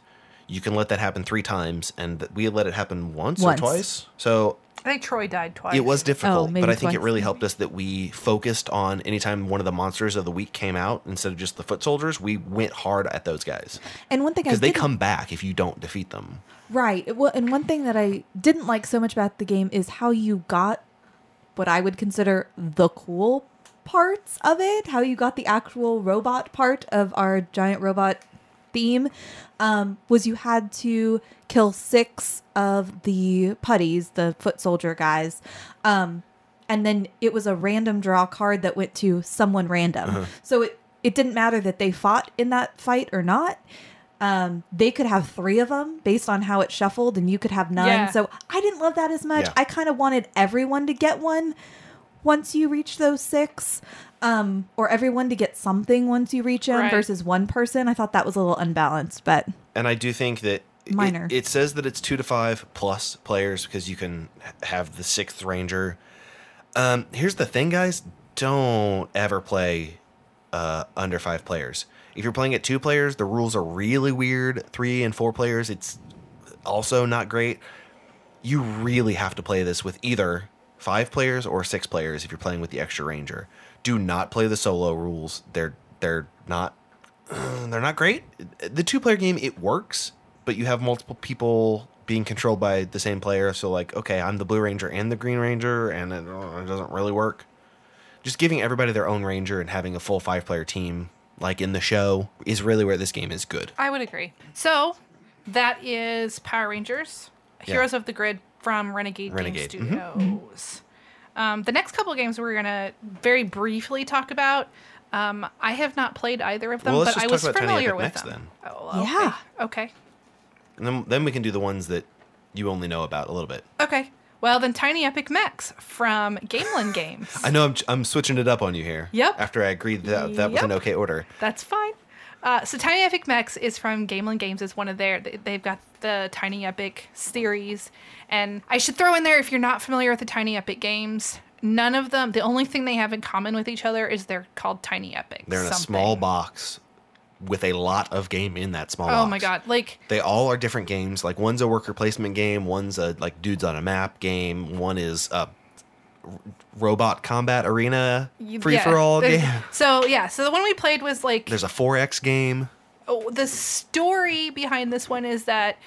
you can let that happen three times, and we let it happen once, Once. or twice. So I think Troy died twice. it was difficult, Oh, maybe but I think it twice. really helped us that we focused on anytime one of the monsters of the week came out instead of just the foot soldiers. We went hard at those guys and one thing I because they didn't- come back if you don't defeat them. Right. Well, and one thing that I didn't like so much about the game is how you got what I would consider the cool parts of it. How you got the actual robot part of our giant robot theme um, was you had to kill six of the putties, the foot soldier guys. Um, and then it was a random draw card that went to someone random. So it, it didn't matter that they fought in that fight or not um, they could have three of them based on how it shuffled, and you could have none. Yeah. So I didn't love that as much. Yeah. I kind of wanted everyone to get one once you reach those six, um, or everyone to get something once you reach them Right. versus one person. I thought that was a little unbalanced, but And I do think that Minor. It, says that it's two to five plus players because you can have the sixth ranger. Um, here's the thing, guys: don't ever play uh, under five players. If you're playing at two players, the rules are really weird. Three and four players, it's also not great. You really have to play this with either five players or six players if you're playing with the extra ranger. Do not play the solo rules. They're they're not *clears throat* they're not great. The two player game it works, but you have multiple people being controlled by the same player. So like, okay, I'm the blue ranger and the green ranger, and it, uh, it doesn't really work. Just giving everybody their own ranger and having a full five player team like in the show is really where this game is good. I would agree. So that is Power Rangers, Yeah. Heroes of the Grid from Renegade, Renegade, Game mhm. Studios. Um, the next couple of games we're gonna very briefly talk about. Um, I have not played either of them, Well, but I was familiar with next, them. then. Oh, okay. Yeah. Okay. And then then we can do the ones that you only know about a little bit. Okay. Well, then Tiny Epic Mechs from Gamelyn *laughs* Games. I know I'm, I'm switching it up on you here. Yep. After I agreed that that was an okay order. That's fine. Uh, so Tiny Epic Mechs is from Gamelyn Games. It's one of their. they- They've got the Tiny Epic series, and I should throw in there if you're not familiar with the Tiny Epic games. None of them. The only thing they have in common with each other is they're called Tiny Epic. They're in a small box with a lot of game in that small box. Oh box. my god! Like They all are different games. Like one's a worker placement game, one's a like dudes on a map game, one is a robot combat arena free yeah, for all game. *laughs* So yeah. So the one we played was like There's a 4X game. oh, the story behind this one is that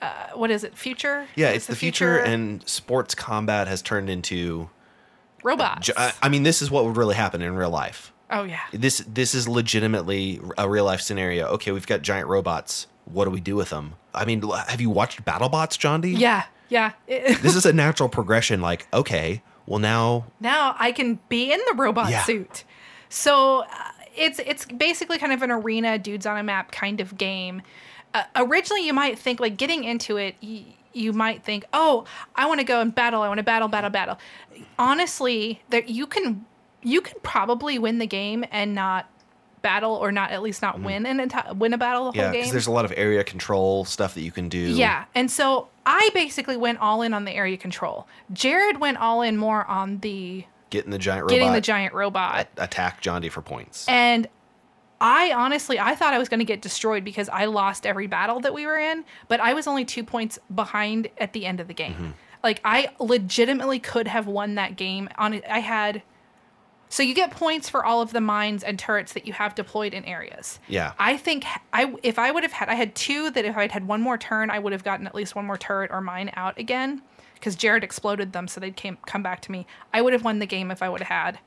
uh, what is it? Future? Yeah, it's the future, and sports combat has turned into. robots. I mean, this is what would really happen in real life. oh yeah. This this is legitimately a real life scenario. Okay, we've got giant robots. What do we do with them? I mean, have you watched BattleBots, John D? Yeah. Yeah. *laughs* This is a natural progression. Like, okay, well now now I can be in the robot Yeah. suit. So uh, it's it's basically kind of an arena dudes on a map kind of game. Uh, originally, you might think like getting into it. Y- you might think, "Oh, I want to go and battle. I want to battle, battle, battle." Honestly, there you can you can probably win the game and not battle, or not at least not win an enti- win a battle the Mm-hmm. Yeah, whole because game. there's a lot of area control stuff that you can do. Yeah. And so I basically went all in on the area control. Jared went all in more on the Getting the giant robot. getting the giant robot. attack John D for points. And I honestly, I thought I was going to get destroyed because I lost every battle that we were in, but I was only two points behind at the end of the game. Mm-hmm. Like I legitimately could have won that game. On I had. So you get points for all of the mines and turrets that you have deployed in areas. Yeah. I think I if I would have had I had two that if I'd had one more turn I would have gotten at least one more turret or mine out again because Jared exploded them so they'd came come back to me. I would have won the game if I would have had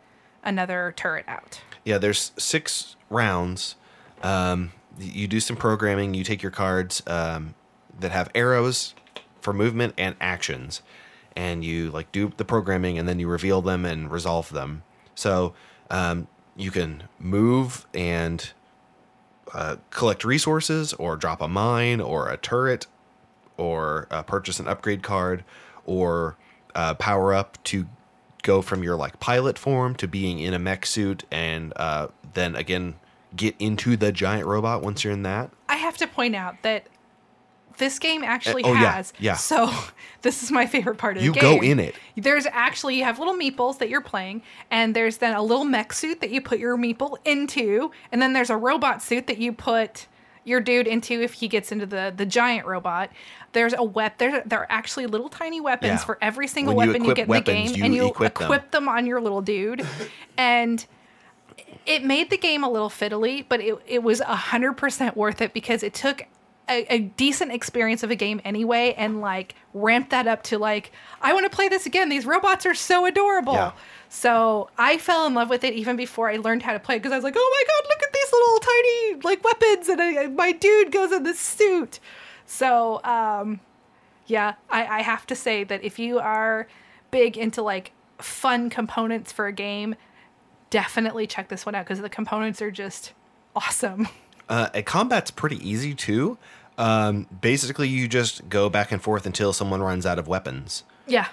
another turret out. Yeah, there's six rounds. Um, you do some programming. You take your cards um, that have arrows for movement and actions, and you like do the programming, and then you reveal them and resolve them. So um, you can move and uh, collect resources, or drop a mine, or a turret, or uh, purchase an upgrade card, or uh, power up to go from your like pilot form to being in a mech suit, and uh, then again get into the giant robot once you're in that. I have to point out that this game actually Uh, oh, has. yeah. So *laughs* this is my favorite part of You the game. You go in it. There's actually you have little meeples that you're playing, and there's then a little mech suit that you put your meeple into, and then there's a robot suit that you put your dude into if he gets into the the giant robot. There's a wep. There there are actually little tiny weapons Yeah. for every single When weapon you, equip get in the game, you and you equip them. them on your little dude, *laughs* and it made the game a little fiddly, but it, it was 100% worth it because it took a, a decent experience of a game anyway and like ramp that up to like, I want to play this again. These robots are so adorable. Yeah. So I fell in love with it even before I learned how to play because I was like, oh my God, look at these little tiny like weapons. And I, my dude goes in this suit. So, um, yeah, I, I have to say that if you are big into like fun components for a game, definitely check this one out because the components are just awesome. Uh, combat's pretty easy too. Um, basically, you just go back and forth until someone runs out of weapons. Yeah.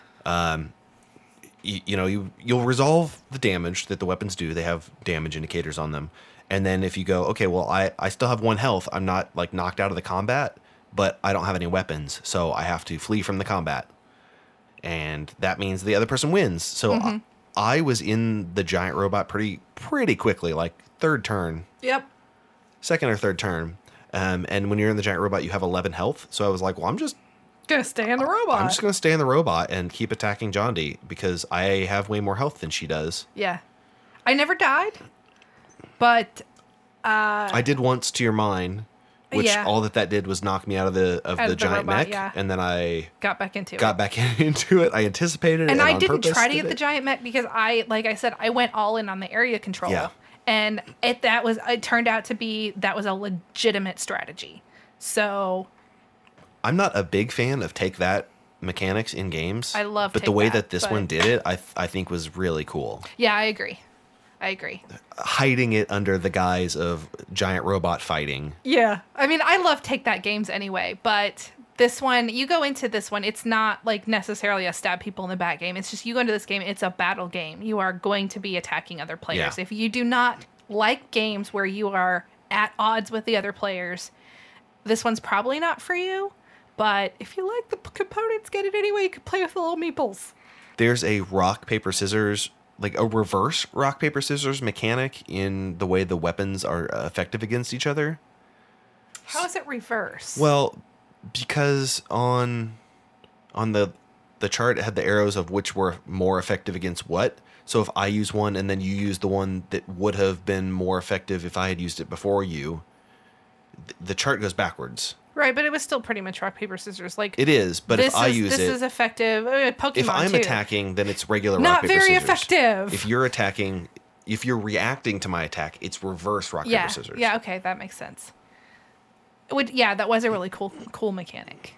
you, you know you you'll resolve the damage that the weapons do. They have damage indicators on them. And then if you go okay well i i still have one health. I'm not like knocked out of the combat but i don't have any weapons so i have to flee from the combat. And that means the other person wins. So I, I was in the giant robot pretty pretty quickly like third turn. Yep. second or third turn um, and when you're in the giant robot you have 11 health so i was like well i'm just Gonna stay in the robot. i'm just going to stay in the robot and keep attacking john d because i have way more health than she does yeah. I never died, but I did once to your mine, which Yeah. all that that did was knock me out of the of Out the of the giant robot, mech, yeah. and then I got back into got it. back *laughs* into it. I anticipated it, and I didn't try to did get the giant mech because I, like I said, I went all in on the area control. Yeah. And it that was it turned out to be that was a legitimate strategy. So I'm not a big fan of take that mechanics in games. I love but the way that, that this but- one did it, I th- I think was really cool. yeah, I agree. I agree. Hiding it under the guise of giant robot fighting. Yeah. I mean, I love take that games anyway, but this one, you go into this one, it's not like necessarily a stab people in the back game. It's just you go into this game, it's a battle game. You are going to be attacking other players. Yeah. If you do not like games where you are at odds with the other players, this one's probably not for you. But if you like the p- components, get it anyway. You can play with the little meeples. There's a rock paper scissors like a reverse rock paper scissors mechanic in the way the weapons are effective against each other. How is it reverse? Well, because on on the the chart it had the arrows of which were more effective against what. So if I use one and then you use the one that would have been more effective if I had used it before you, th- the chart goes backwards. right, but it was still pretty much rock, paper, scissors. Like, It is, but this if I is, use this is effective. Uh, Pokemon if I'm too. attacking, then it's regular Not rock paper very scissors. effective. If you're attacking, if you're reacting to my attack, it's reverse rock yeah, paper scissors. yeah, okay, that makes sense. Would yeah, that was a really cool cool mechanic.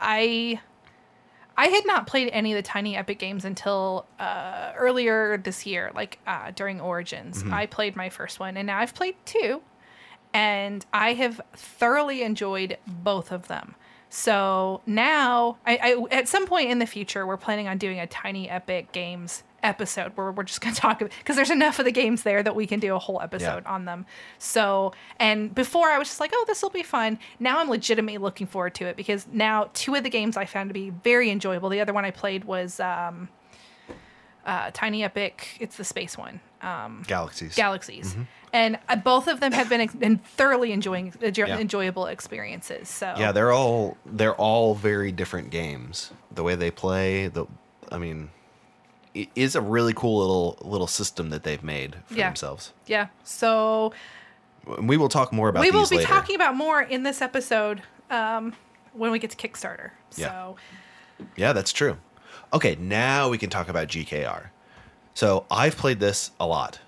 I I had not played any of the Tiny Epic games until uh, earlier this year, like uh, during Origins. Mm-hmm. I played my first one, and now I've played two, and I have thoroughly enjoyed both of them. So now, I, I at some point in the future, we're planning on doing a Tiny Epic Games episode where we're just going *laughs* to talk because there's enough of the games there that we can do a whole episode Yeah. on them. So, and before I was just like, oh, this will be fun. Now I'm legitimately looking forward to it because now two of the games I found to be very enjoyable. The other one I played was um, uh, Tiny Epic. It's the space one. Um, Galaxies. Galaxies. Mm-hmm. And uh, both of them have been ex- been thoroughly enjoying enjo- Yeah. enjoyable experiences. So Yeah, they're all they're all very different games. The way they play, the I mean, it is a really cool little little system that they've made for Yeah. themselves. yeah. So We will talk more about we will these be later. talking about more in this episode um, when we get to Kickstarter. Yeah. So Yeah, that's true. Okay, now we can talk about GKR. So I've played this a lot.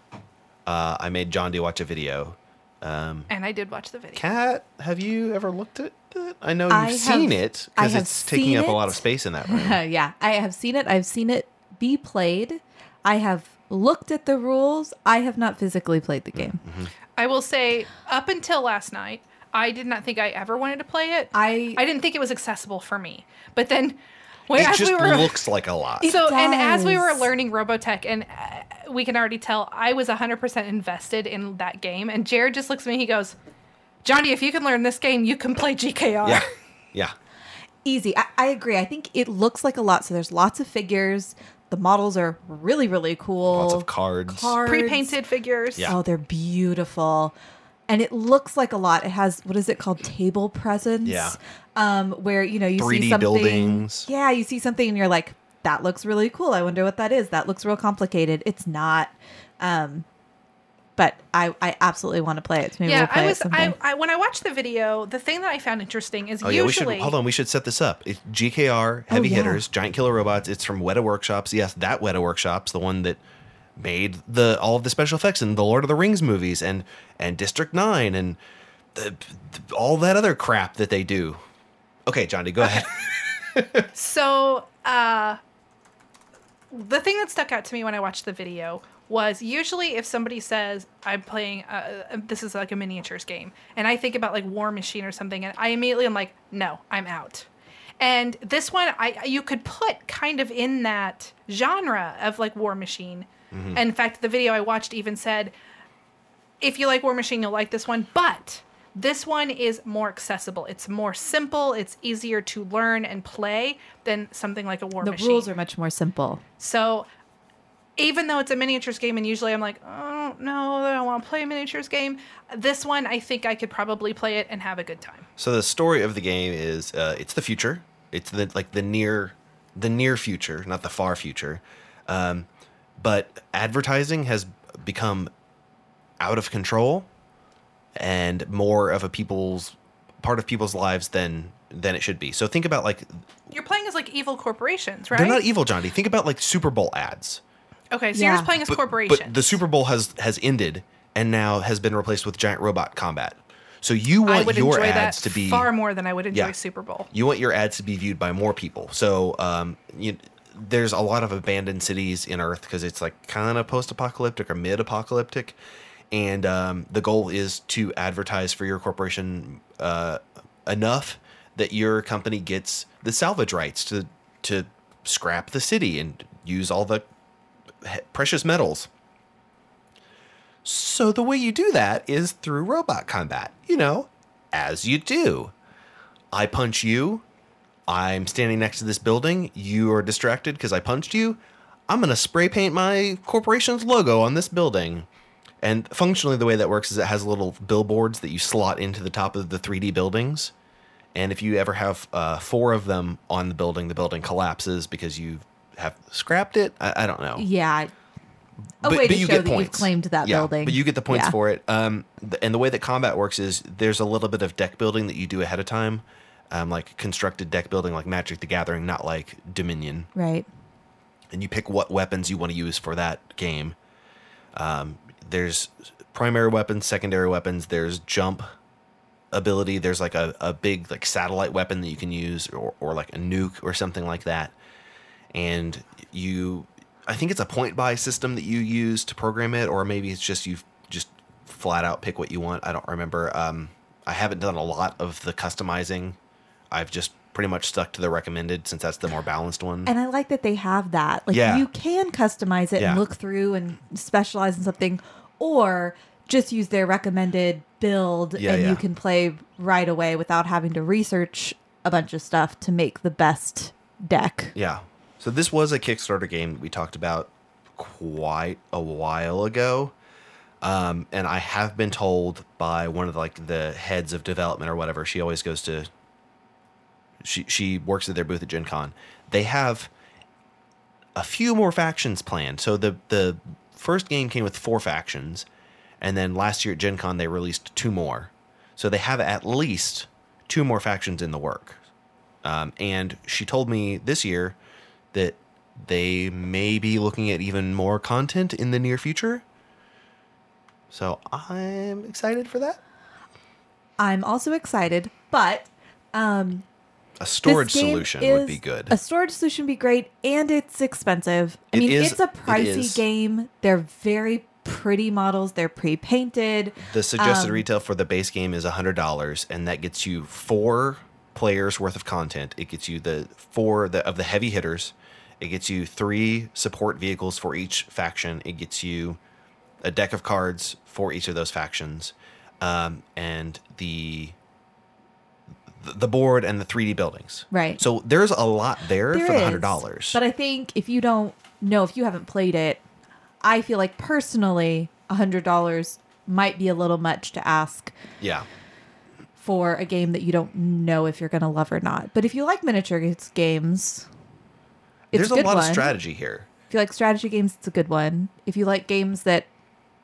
Uh, I made John D watch a video. Um, and I did watch the video. Kat, have you ever looked at it? I know you've I have- seen it because it's taking seen up a lot of space in that *laughs* room. yeah, I have seen it. I've seen it be played. I have looked at the rules. I have not physically played the game. I will say, up until last night, I did not think I ever wanted to play it. I I didn't think it was accessible for me. But then Wait, it as just we were- looks like a lot. So, and as we were does. learning Robotech, and uh, we can already tell, I was 100% invested in that game. And Jared just looks at me, he goes, Johnny, if you can learn this game, you can play GKR. yeah, yeah. Easy. I, I agree. I think it looks like a lot. So there's lots of figures. The models are really, really cool. Lots of cards. Cards. Pre-painted figures. Yeah. Oh, they're beautiful. And it looks like a lot. It has what is it called? Table presence. Yeah. Um, where you know you 3D see something. buildings. Yeah, you see something and you're like, that looks really cool. I wonder what that is. That looks real complicated. It's not. Um, but I I absolutely want to play it. So maybe Yeah, we'll play I was. I, I when I watched the video, the thing that I found interesting is Oh yeah, we usually should hold on. We should set this up. It's GKR Heavy yeah. Hitters, Giant Killer Robots. It's from Weta Workshops. Yes, that Weta Workshops, the one that made the all of the special effects in the Lord of the Rings movies and and District Nine and the, the- all that other crap that they do. Okay, Johnny, go ahead. *laughs* So, uh, the thing that stuck out to me when I watched the video was usually if somebody says I'm playing, uh, uh, this is like a miniatures game, and I think about like Warmachine or something, and I immediately am like, no, I'm out. And this one, I you could put kind of in that genre of like Warmachine. And in fact, the video I watched even said, if you like Warmachine, you'll like this one, but this one is more accessible. It's more simple. It's easier to learn and play than something like a War the Machine. rules are much more simple. so even though it's a miniatures game, and usually I'm like, oh no, I don't want to play a miniatures game. This one, I think I could probably play it and have a good time. So the story of the game is uh, it's the future. It's the like the near the near future, not the far future. Um, but advertising has become out of control and more of a people's part of people's lives than than it should be. So think about like You're playing as like evil corporations, right? they're not evil, Johnny. Think about like Super Bowl ads. Okay, so you're just playing as But, corporations. but the Super Bowl has has ended and now has been replaced with giant robot combat. So you want your ads that to be far more than I would enjoy Yeah. Super Bowl. you want your ads to be viewed by more people. So um, you, there's a lot of abandoned cities in Earth because it's like kind of post-apocalyptic or mid-apocalyptic, and um, the goal is to advertise for your corporation uh, enough that your company gets the salvage rights to to scrap the city and use all the he- precious metals. So the way you do that is through robot combat. You know, as you do. I punch you. I'm standing next to this building. You are distracted because I punched you. I'm going to spray paint my corporation's logo on this building. And functionally, the way that works is it has little billboards that you slot into the top of the 3D buildings. And if you ever have uh, four of them on the building, the building collapses because you have scrapped it. I, I don't know Yeah. A way to show that you've claimed that yeah, building. But you get the points Yeah. for it. Um, and the way that combat works is there's a little bit of deck building that you do ahead of time, um, like constructed deck building, like Magic the Gathering, not like Dominion. Right. And you pick what weapons you want to use for that game. Um, there's primary weapons, secondary weapons. There's jump ability. There's like a, a big like satellite weapon that you can use, or, or like a nuke or something like that. And you, I think it's a point buy system that you use to program it, or maybe it's just you just flat out pick what you want. I don't remember. Um, I haven't done a lot of the customizing. I've just pretty much stuck to the recommended since that's the more balanced one. And I like that they have that. Like Yeah. you can customize it Yeah. and look through and specialize in something, or just use their recommended build Yeah, and you can play right away without having to research a bunch of stuff to make the best deck. Yeah. So this was a Kickstarter game that we talked about quite a while ago. Um, and I have been told by one of the, like the heads of development or whatever. She always goes to. She she works at their booth at Gen Con. They have a few more factions planned. So the the first game came with four factions, and then last year at Gen Con they released two more. So they have at least two more factions in the work. Um, and she told me this year that they may be looking at even more content in the near future. So I'm excited for that. I'm also excited, but um A storage solution would be good. A storage solution would be great, and it's expensive. I It mean, is- it's a pricey is. game. They're very pretty models. They're pre-painted. The suggested um, retail for the base game is $100, and that gets you four players worth of content. It gets you the four the, of the heavy hitters. It gets you three support vehicles for each faction. It gets you a deck of cards for each of those factions, um, and the the board and the 3D buildings. Right. So there's a lot there, There for the hundred dollars. But I think if you don't know, if you haven't played it, I feel like personally, a hundred dollars might be a little much to ask Yeah. for a game that you don't know if you're going to love or not. But if you like miniature games, it's There's a a lot one. of strategy here. If you like strategy games, it's a good one. If you like games that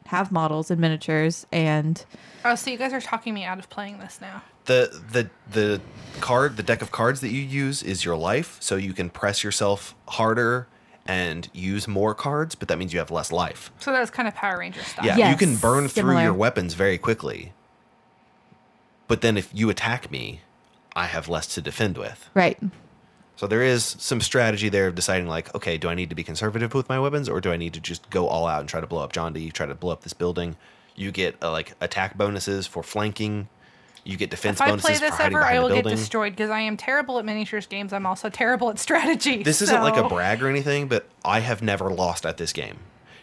have models and miniatures and Oh, so you guys are talking me out of playing this now. the the the card the deck of cards that you use is your life so you can press yourself harder and use more cards but that means you have less life So that's kind of Power Ranger stuff. yeah you can burn through your weapons very quickly but then if you attack me i have less to defend with right. So there is some strategy there of deciding like okay do i need to be conservative with my weapons or do i need to just go all out and try to blow up john d try to blow up this building you get uh, like attack bonuses for flanking you get defense If I bonuses play for this hiding ever, behind I will get destroyed because I am terrible at miniatures games. I'm also *laughs* terrible at strategy. This isn't like a brag or anything, but I have never lost at this game.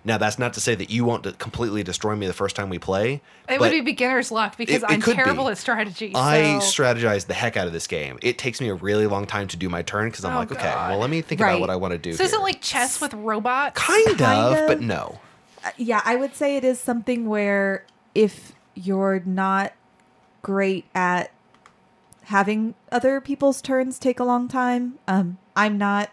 Now, that's not to say that you won't completely destroy me the first time we play. It would be beginner's luck because it I'm could terrible be. at strategy. I strategize the heck out of this game. It takes me a really long time to do my turn because I'm Oh, like, okay, God. well, let me think Right. about what I want to do. So is it like chess with robots? kind, Kind of, of. but no. Uh, yeah, I would say it is something where if you're not great at having other people's turns take a long time, um, I'm not.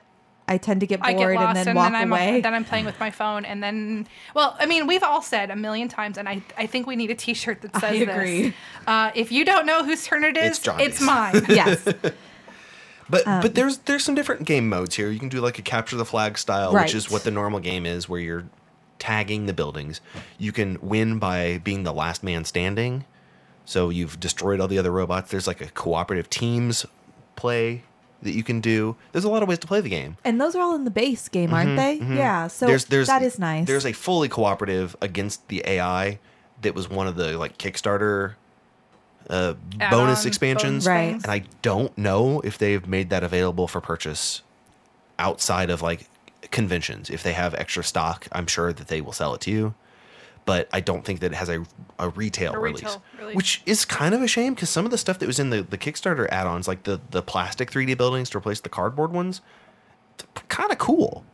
I tend to get bored get lost and then and walk then I'm away. then I'm playing with my phone and then well I mean we've all said a million times and I I think we need a T-shirt that I says agree. this. Uh, if you don't know whose turn it is, It's it's mine. *laughs* yes, *laughs* But Um, but there's there's some different game modes here. You can do like a capture the flag style, Right. which is what the normal game is, where you're tagging the buildings. You can win by being the last man standing. So you've destroyed all the other robots. There's like a cooperative teams play that you can do. There's a lot of ways to play the game. and those are all in the base game, aren't they? Yeah, so there's, there's, that is nice. There's a fully cooperative against the AI that was one of the like Kickstarter uh, bonus expansions, bonus Right. and I don't know if they've made that available for purchase outside of like conventions. If they have extra stock, I'm sure that they will sell it to you. But I don't think that it has a, a retail, A release, retail release. which is kind of a shame because some of the stuff that was in the, the Kickstarter add-ons, like the the plastic 3D buildings to replace the cardboard ones, kind of cool.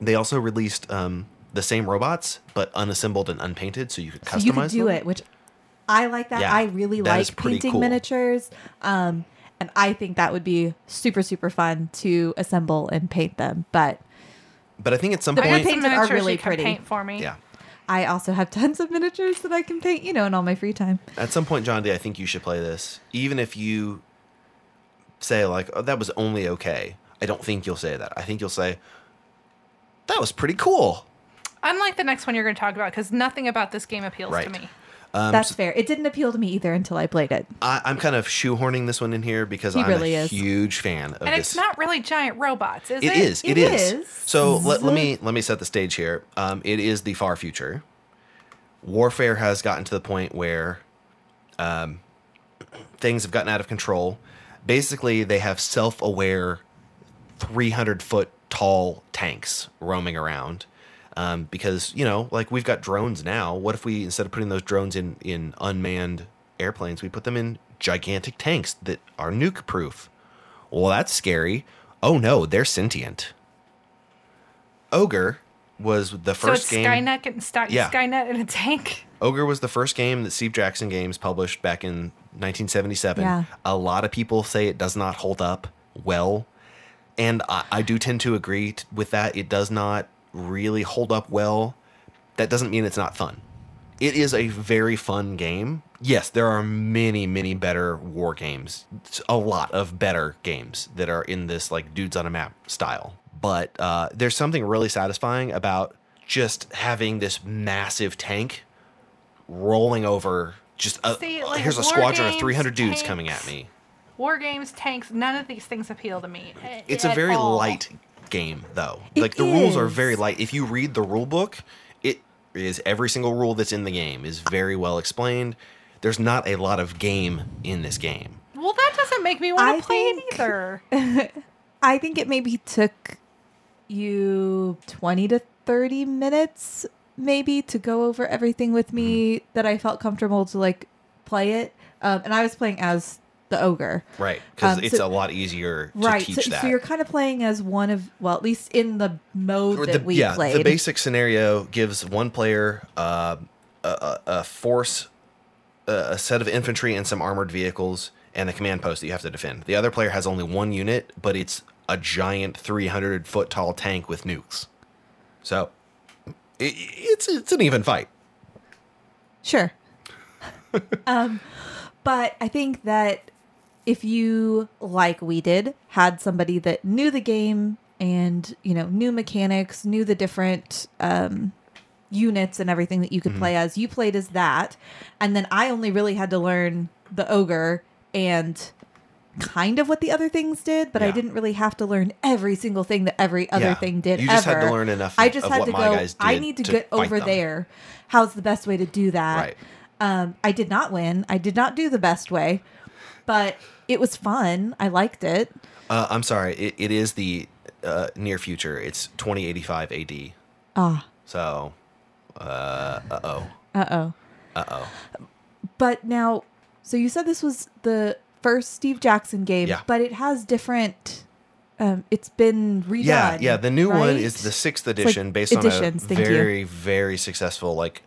They also released um, the same robots but unassembled and unpainted, so you could customize so you could do them. it, which I like that. Yeah, I really that is like painting cool. miniatures. Um, and I think that would be super, super fun to assemble and paint them. But But I think at some The I got point, some painted are really you can pretty. paint for me. yeah, I also have *laughs* tons of miniatures that I can paint, you know, in all my free time. at some point, John D, I think you should play this, even if you say like, "Oh, that was only okay." I don't think you'll say that. I think you'll say, "That was pretty cool." Unlike the next one you're going to talk about, because nothing about this game appeals Right. to me. Um, That's so fair. It didn't appeal to me either until I played it. I, I'm kind of shoehorning this one in here because He I'm really a is. huge fan of And this. it's not really giant robots, is it? It is. It it is. is. So let, let me let me set the stage here. Um, it is the far future. Warfare has gotten to the point where um, things have gotten out of control. Basically, they have self-aware, 300 foot tall tanks roaming around. Um, because you know, like we've got drones now. What if we instead of putting those drones in in unmanned airplanes, we put them in gigantic tanks that are nuke proof? Well, that's scary. Oh no, they're sentient. Ogre was the So first it's game. Skynet and Sky- Yeah. Skynet in a tank. Ogre was the first game that Steve Jackson Games published back in 1977. Yeah. A lot of people say it does not hold up well, and I, I do tend to agree t- with that. It does not really hold up well. That doesn't mean it's not fun. It is a very fun game. Yes, there are many, many better war games. It's A lot of better games that are in this like dudes on a map style. But uh, there's something really satisfying about just having this massive tank rolling over. Just a, See, like, here's a squadron of 300 dudes tanks, coming at me. War games, tanks, none of these things appeal to me. It's a very all. light game, though. It like the rules are very light. If you read the rule book, it is every single rule that's in the game is very well explained. There's not a lot of game in this game. Well, that doesn't make me want to play it either. *laughs* I think it maybe took you 20 to 30 minutes maybe to go over everything with me Mm-hmm. that I felt comfortable to like play it. Um, and I was playing as the ogre. Right, because Um, it's so- a lot easier to right. teach So, so you're kind of playing as one of, well, at least in the mode Or that we yeah, played. the basic scenario gives one player uh, a, a, a force, a, a set of infantry, and some armored vehicles, and a command post that you have to defend. The other player has only one unit, but it's a giant 300 foot tall tank with nukes. So it, it's it's an even fight. Sure. *laughs* um, but I think that if you, like we did, had somebody that knew the game and, you know, knew mechanics, knew the different um, units and everything that you could play as, you played as that. And then I only really had to learn the ogre and kind of what the other things did, but I didn't really have to learn every single thing that every other Yeah. thing did. You just had to ever. learn enough I just of had to go. I need to, to get over them." there. How's the best way to do that? Right. Um, I did not win. I did not do the best way, but it was fun. I liked it. Uh, I'm sorry, it, it is the uh, near future. It's 2085 AD. Ah, So, uh oh, uh oh. uh oh. But now, so you said this was the first Steve Jackson game, Yeah. but it has different. Um, it's been redone. Yeah, yeah. The new one is the sixth like edition, based editions, on a you. very, very successful, like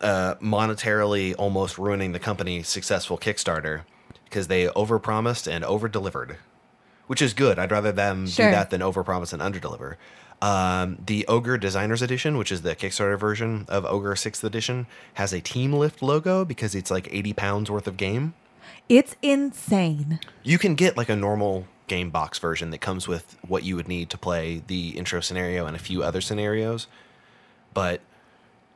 uh, monetarily almost ruining the company successful Kickstarter because they overpromised and overdelivered, which is good. I'd rather them Sure. do that than overpromise and underdeliver. Um, the Ogre Designers Edition, which is the Kickstarter version of Ogre Sixth Edition, has a Team Lift logo because it's like eighty pounds worth of game. It's insane. You can get like a normal game box version that comes with what you would need to play the intro scenario and a few other scenarios. But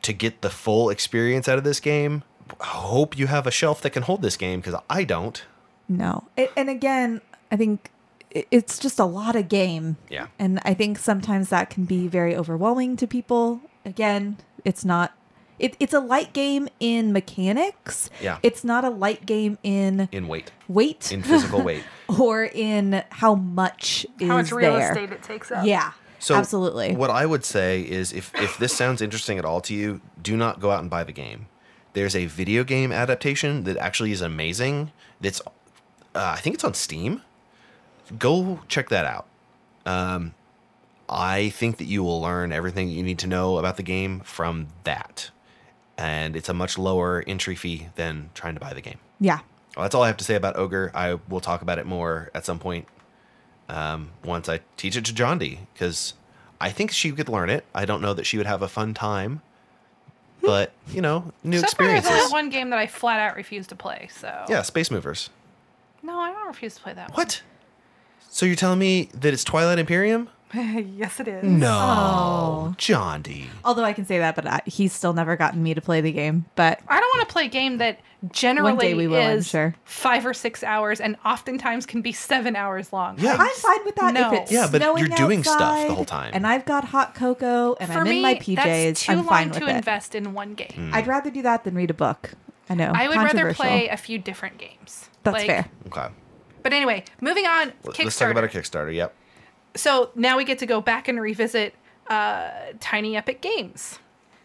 to get the full experience out of this game, hope you have a shelf that can hold this game because I don't. No, it, and again, I think it's just a lot of game. Yeah. and I think sometimes that can be very overwhelming to people. Again, it's not. It, it's a light game in mechanics. Yeah. It's not a light game in In weight, weight in physical *laughs* weight. or in how much is How much real there. estate it takes up. Yeah. So absolutely. What I would say is if if this sounds interesting at all to you, do not go out and buy the game. There's a video game adaptation that actually is amazing. That's uh, I think it's on Steam. Go check that out. Um, I think that you will learn everything you need to know about the game from that. And it's a much lower entry fee than trying to buy the game. yeah. Well, that's all I have to say about Ogre. I will talk about it more at some point um, once I teach it to John D. Because I think she could learn it. I don't know that she would have a fun time, but you know, new there's experiences. only one game that I flat out refuse to play. So Yeah, Space Movers. no, I don't refuse to play that What? So you're telling me that it's Twilight Imperium? One. *laughs* yes, it is. No, Oh. John D. Although I can say that, but I, he's still never gotten me to play the game. But I don't want to play a game that generally we will, I'm is sure. five or six hours and oftentimes can be seven hours long. Yeah. I'm fine with that No. if it's Yeah, but snowing you're doing stuff the whole time. and I've got hot cocoa and For I'm me, in my PJs. that's too I'm fine long with to it. invest in one game. Hmm. I'd rather do that than read a book. I know. I would rather controversial. play a few different games. That's Like- fair. Okay. But anyway, moving on. Let- Let's talk about our Kickstarter. Kickstarter. Yep. So now we get to go back and revisit uh, Tiny Epic Games.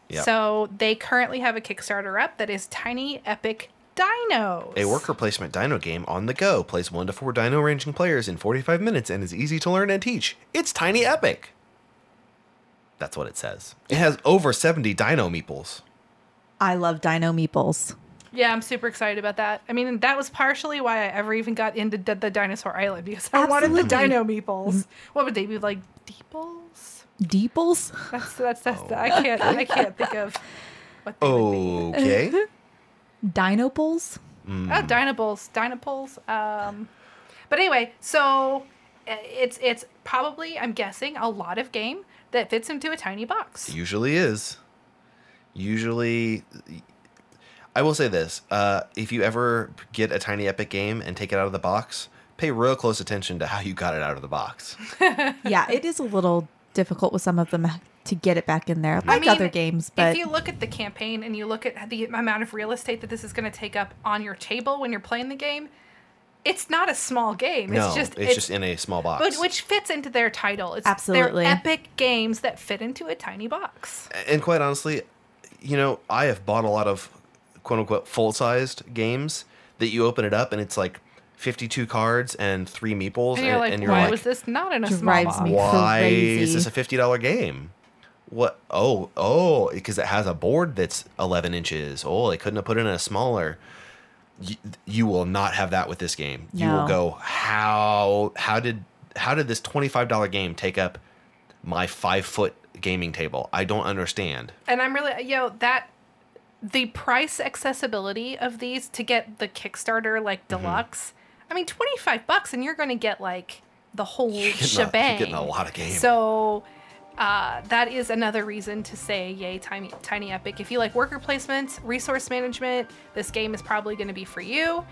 Yep. So they currently have a Kickstarter up that is Tiny Epic Dinos. A worker placement dino game on the go plays one to four dino ranging players in 45 minutes and is easy to learn and teach. It's Tiny Epic. That's what it says. It has over 70 dino meeples. I love Dino Meeples. Yeah, I'm super excited about that. I mean, that was partially why I ever even got into the, the Dinosaur Island because I wanted the Dino Meeples. What would they be like? Deeples? Deeples? That's that's that's. I can't I can't think of what they Oh. would be. Okay. *laughs* Dinoples? Oh, Dinobles, Dinopoles. Um, but anyway, so uh, it's it's probably I'm guessing a lot of game that fits into a tiny box. Usually is. Usually, I will say this: uh, if you ever get a tiny epic game and take it out of the box, pay real close attention to how you got it out of the box. *laughs* yeah, it is a little difficult with some of them to get it back in there, I like mean, other games. But if you look at the campaign and you look at the amount of real estate that this is going to take up on your table when you're playing the game, it's not a small game. no, it's just it's, just in a small box. but which fits into their title. It's Absolutely. they're epic games that fit into a tiny box. and quite honestly, you know, I have bought a lot of quote unquote full sized games that you open it up and it's like 52 cards and three meeples. And you're like, and you're why like, was this not in a small box? why crazy. is this a $50 game? What? Oh, oh, because it has a board that's 11 inches. Oh, they couldn't have put it in a smaller. You, you will not have that with this game. You will go, how, how did, how did this $25 game take up my five foot gaming table? I don't understand. And I'm really, you know, that the price accessibility of these to get the Kickstarter like Mm-hmm. deluxe. I mean, 25 bucks and you're going to get like the whole getting a- you're shebang. getting a lot of game. So uh, that is another reason to say yay tiny tiny epic if you like worker placements resource management this game is probably going to be for you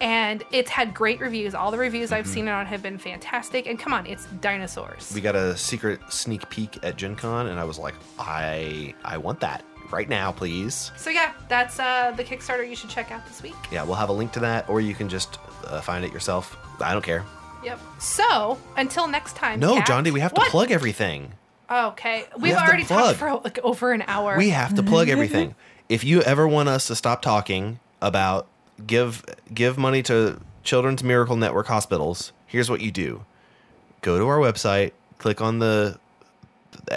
and it's had great reviews all the reviews i've seen it on have been fantastic and come on it's dinosaurs Mm-hmm. we got a secret sneak peek at Gen Con, and I was like, I I want that right now, please. so yeah that's uh, the kickstarter you should check out this week Yeah, we'll have a link to that, or you can just uh, find it yourself. I don't care. Yep. So until next time. No, Kat- John D, we have to What? plug everything. Okay, we've to already talked for like over an hour. We have to plug everything. *laughs* If you ever want us to stop talking about give give money to Children's Miracle Network hospitals, here's what you do: go to our website, click on the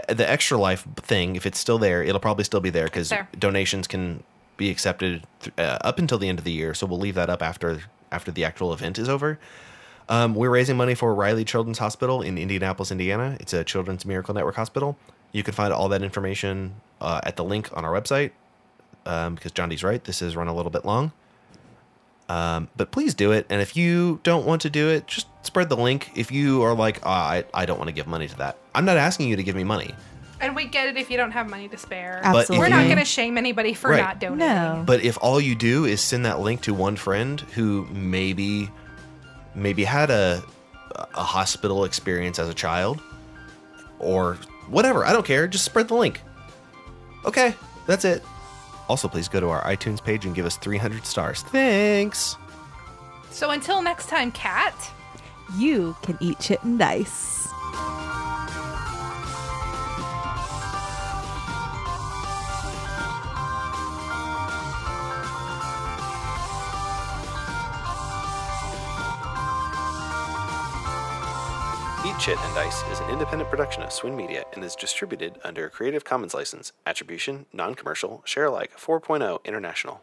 the extra life thing. If it's still there, it'll probably still be there because donations can be accepted th- uh, up until the end of the year. So we'll leave that up after after the actual event is over. Um, we're raising money for Riley Children's Hospital in Indianapolis, Indiana. It's a Children's Miracle Network hospital. You can find all that information uh, at the link on our website. Um, because John D's right, this is run a little bit long. Um, but please do it. And if you don't want to do it, just spread the link. If you are like, oh, I, I don't want to give money to that, I'm not asking you to give me money. and we get it if you don't have money to spare. But if Absolutely. We're not you- going to shame anybody for Right. not donating. No. But if all you do is send that link to one friend who maybe maybe had a a hospital experience as a child or whatever, I don't care, just spread the link. Okay, that's it. Also, please go to our iTunes page and give us 300 stars. Thanks. So until next time, Kat. You can eat chit and dice. Eat Chit and Dice is an independent production of Swin Media and is distributed under a Creative Commons license, attribution, non commercial, share alike 4.0 international.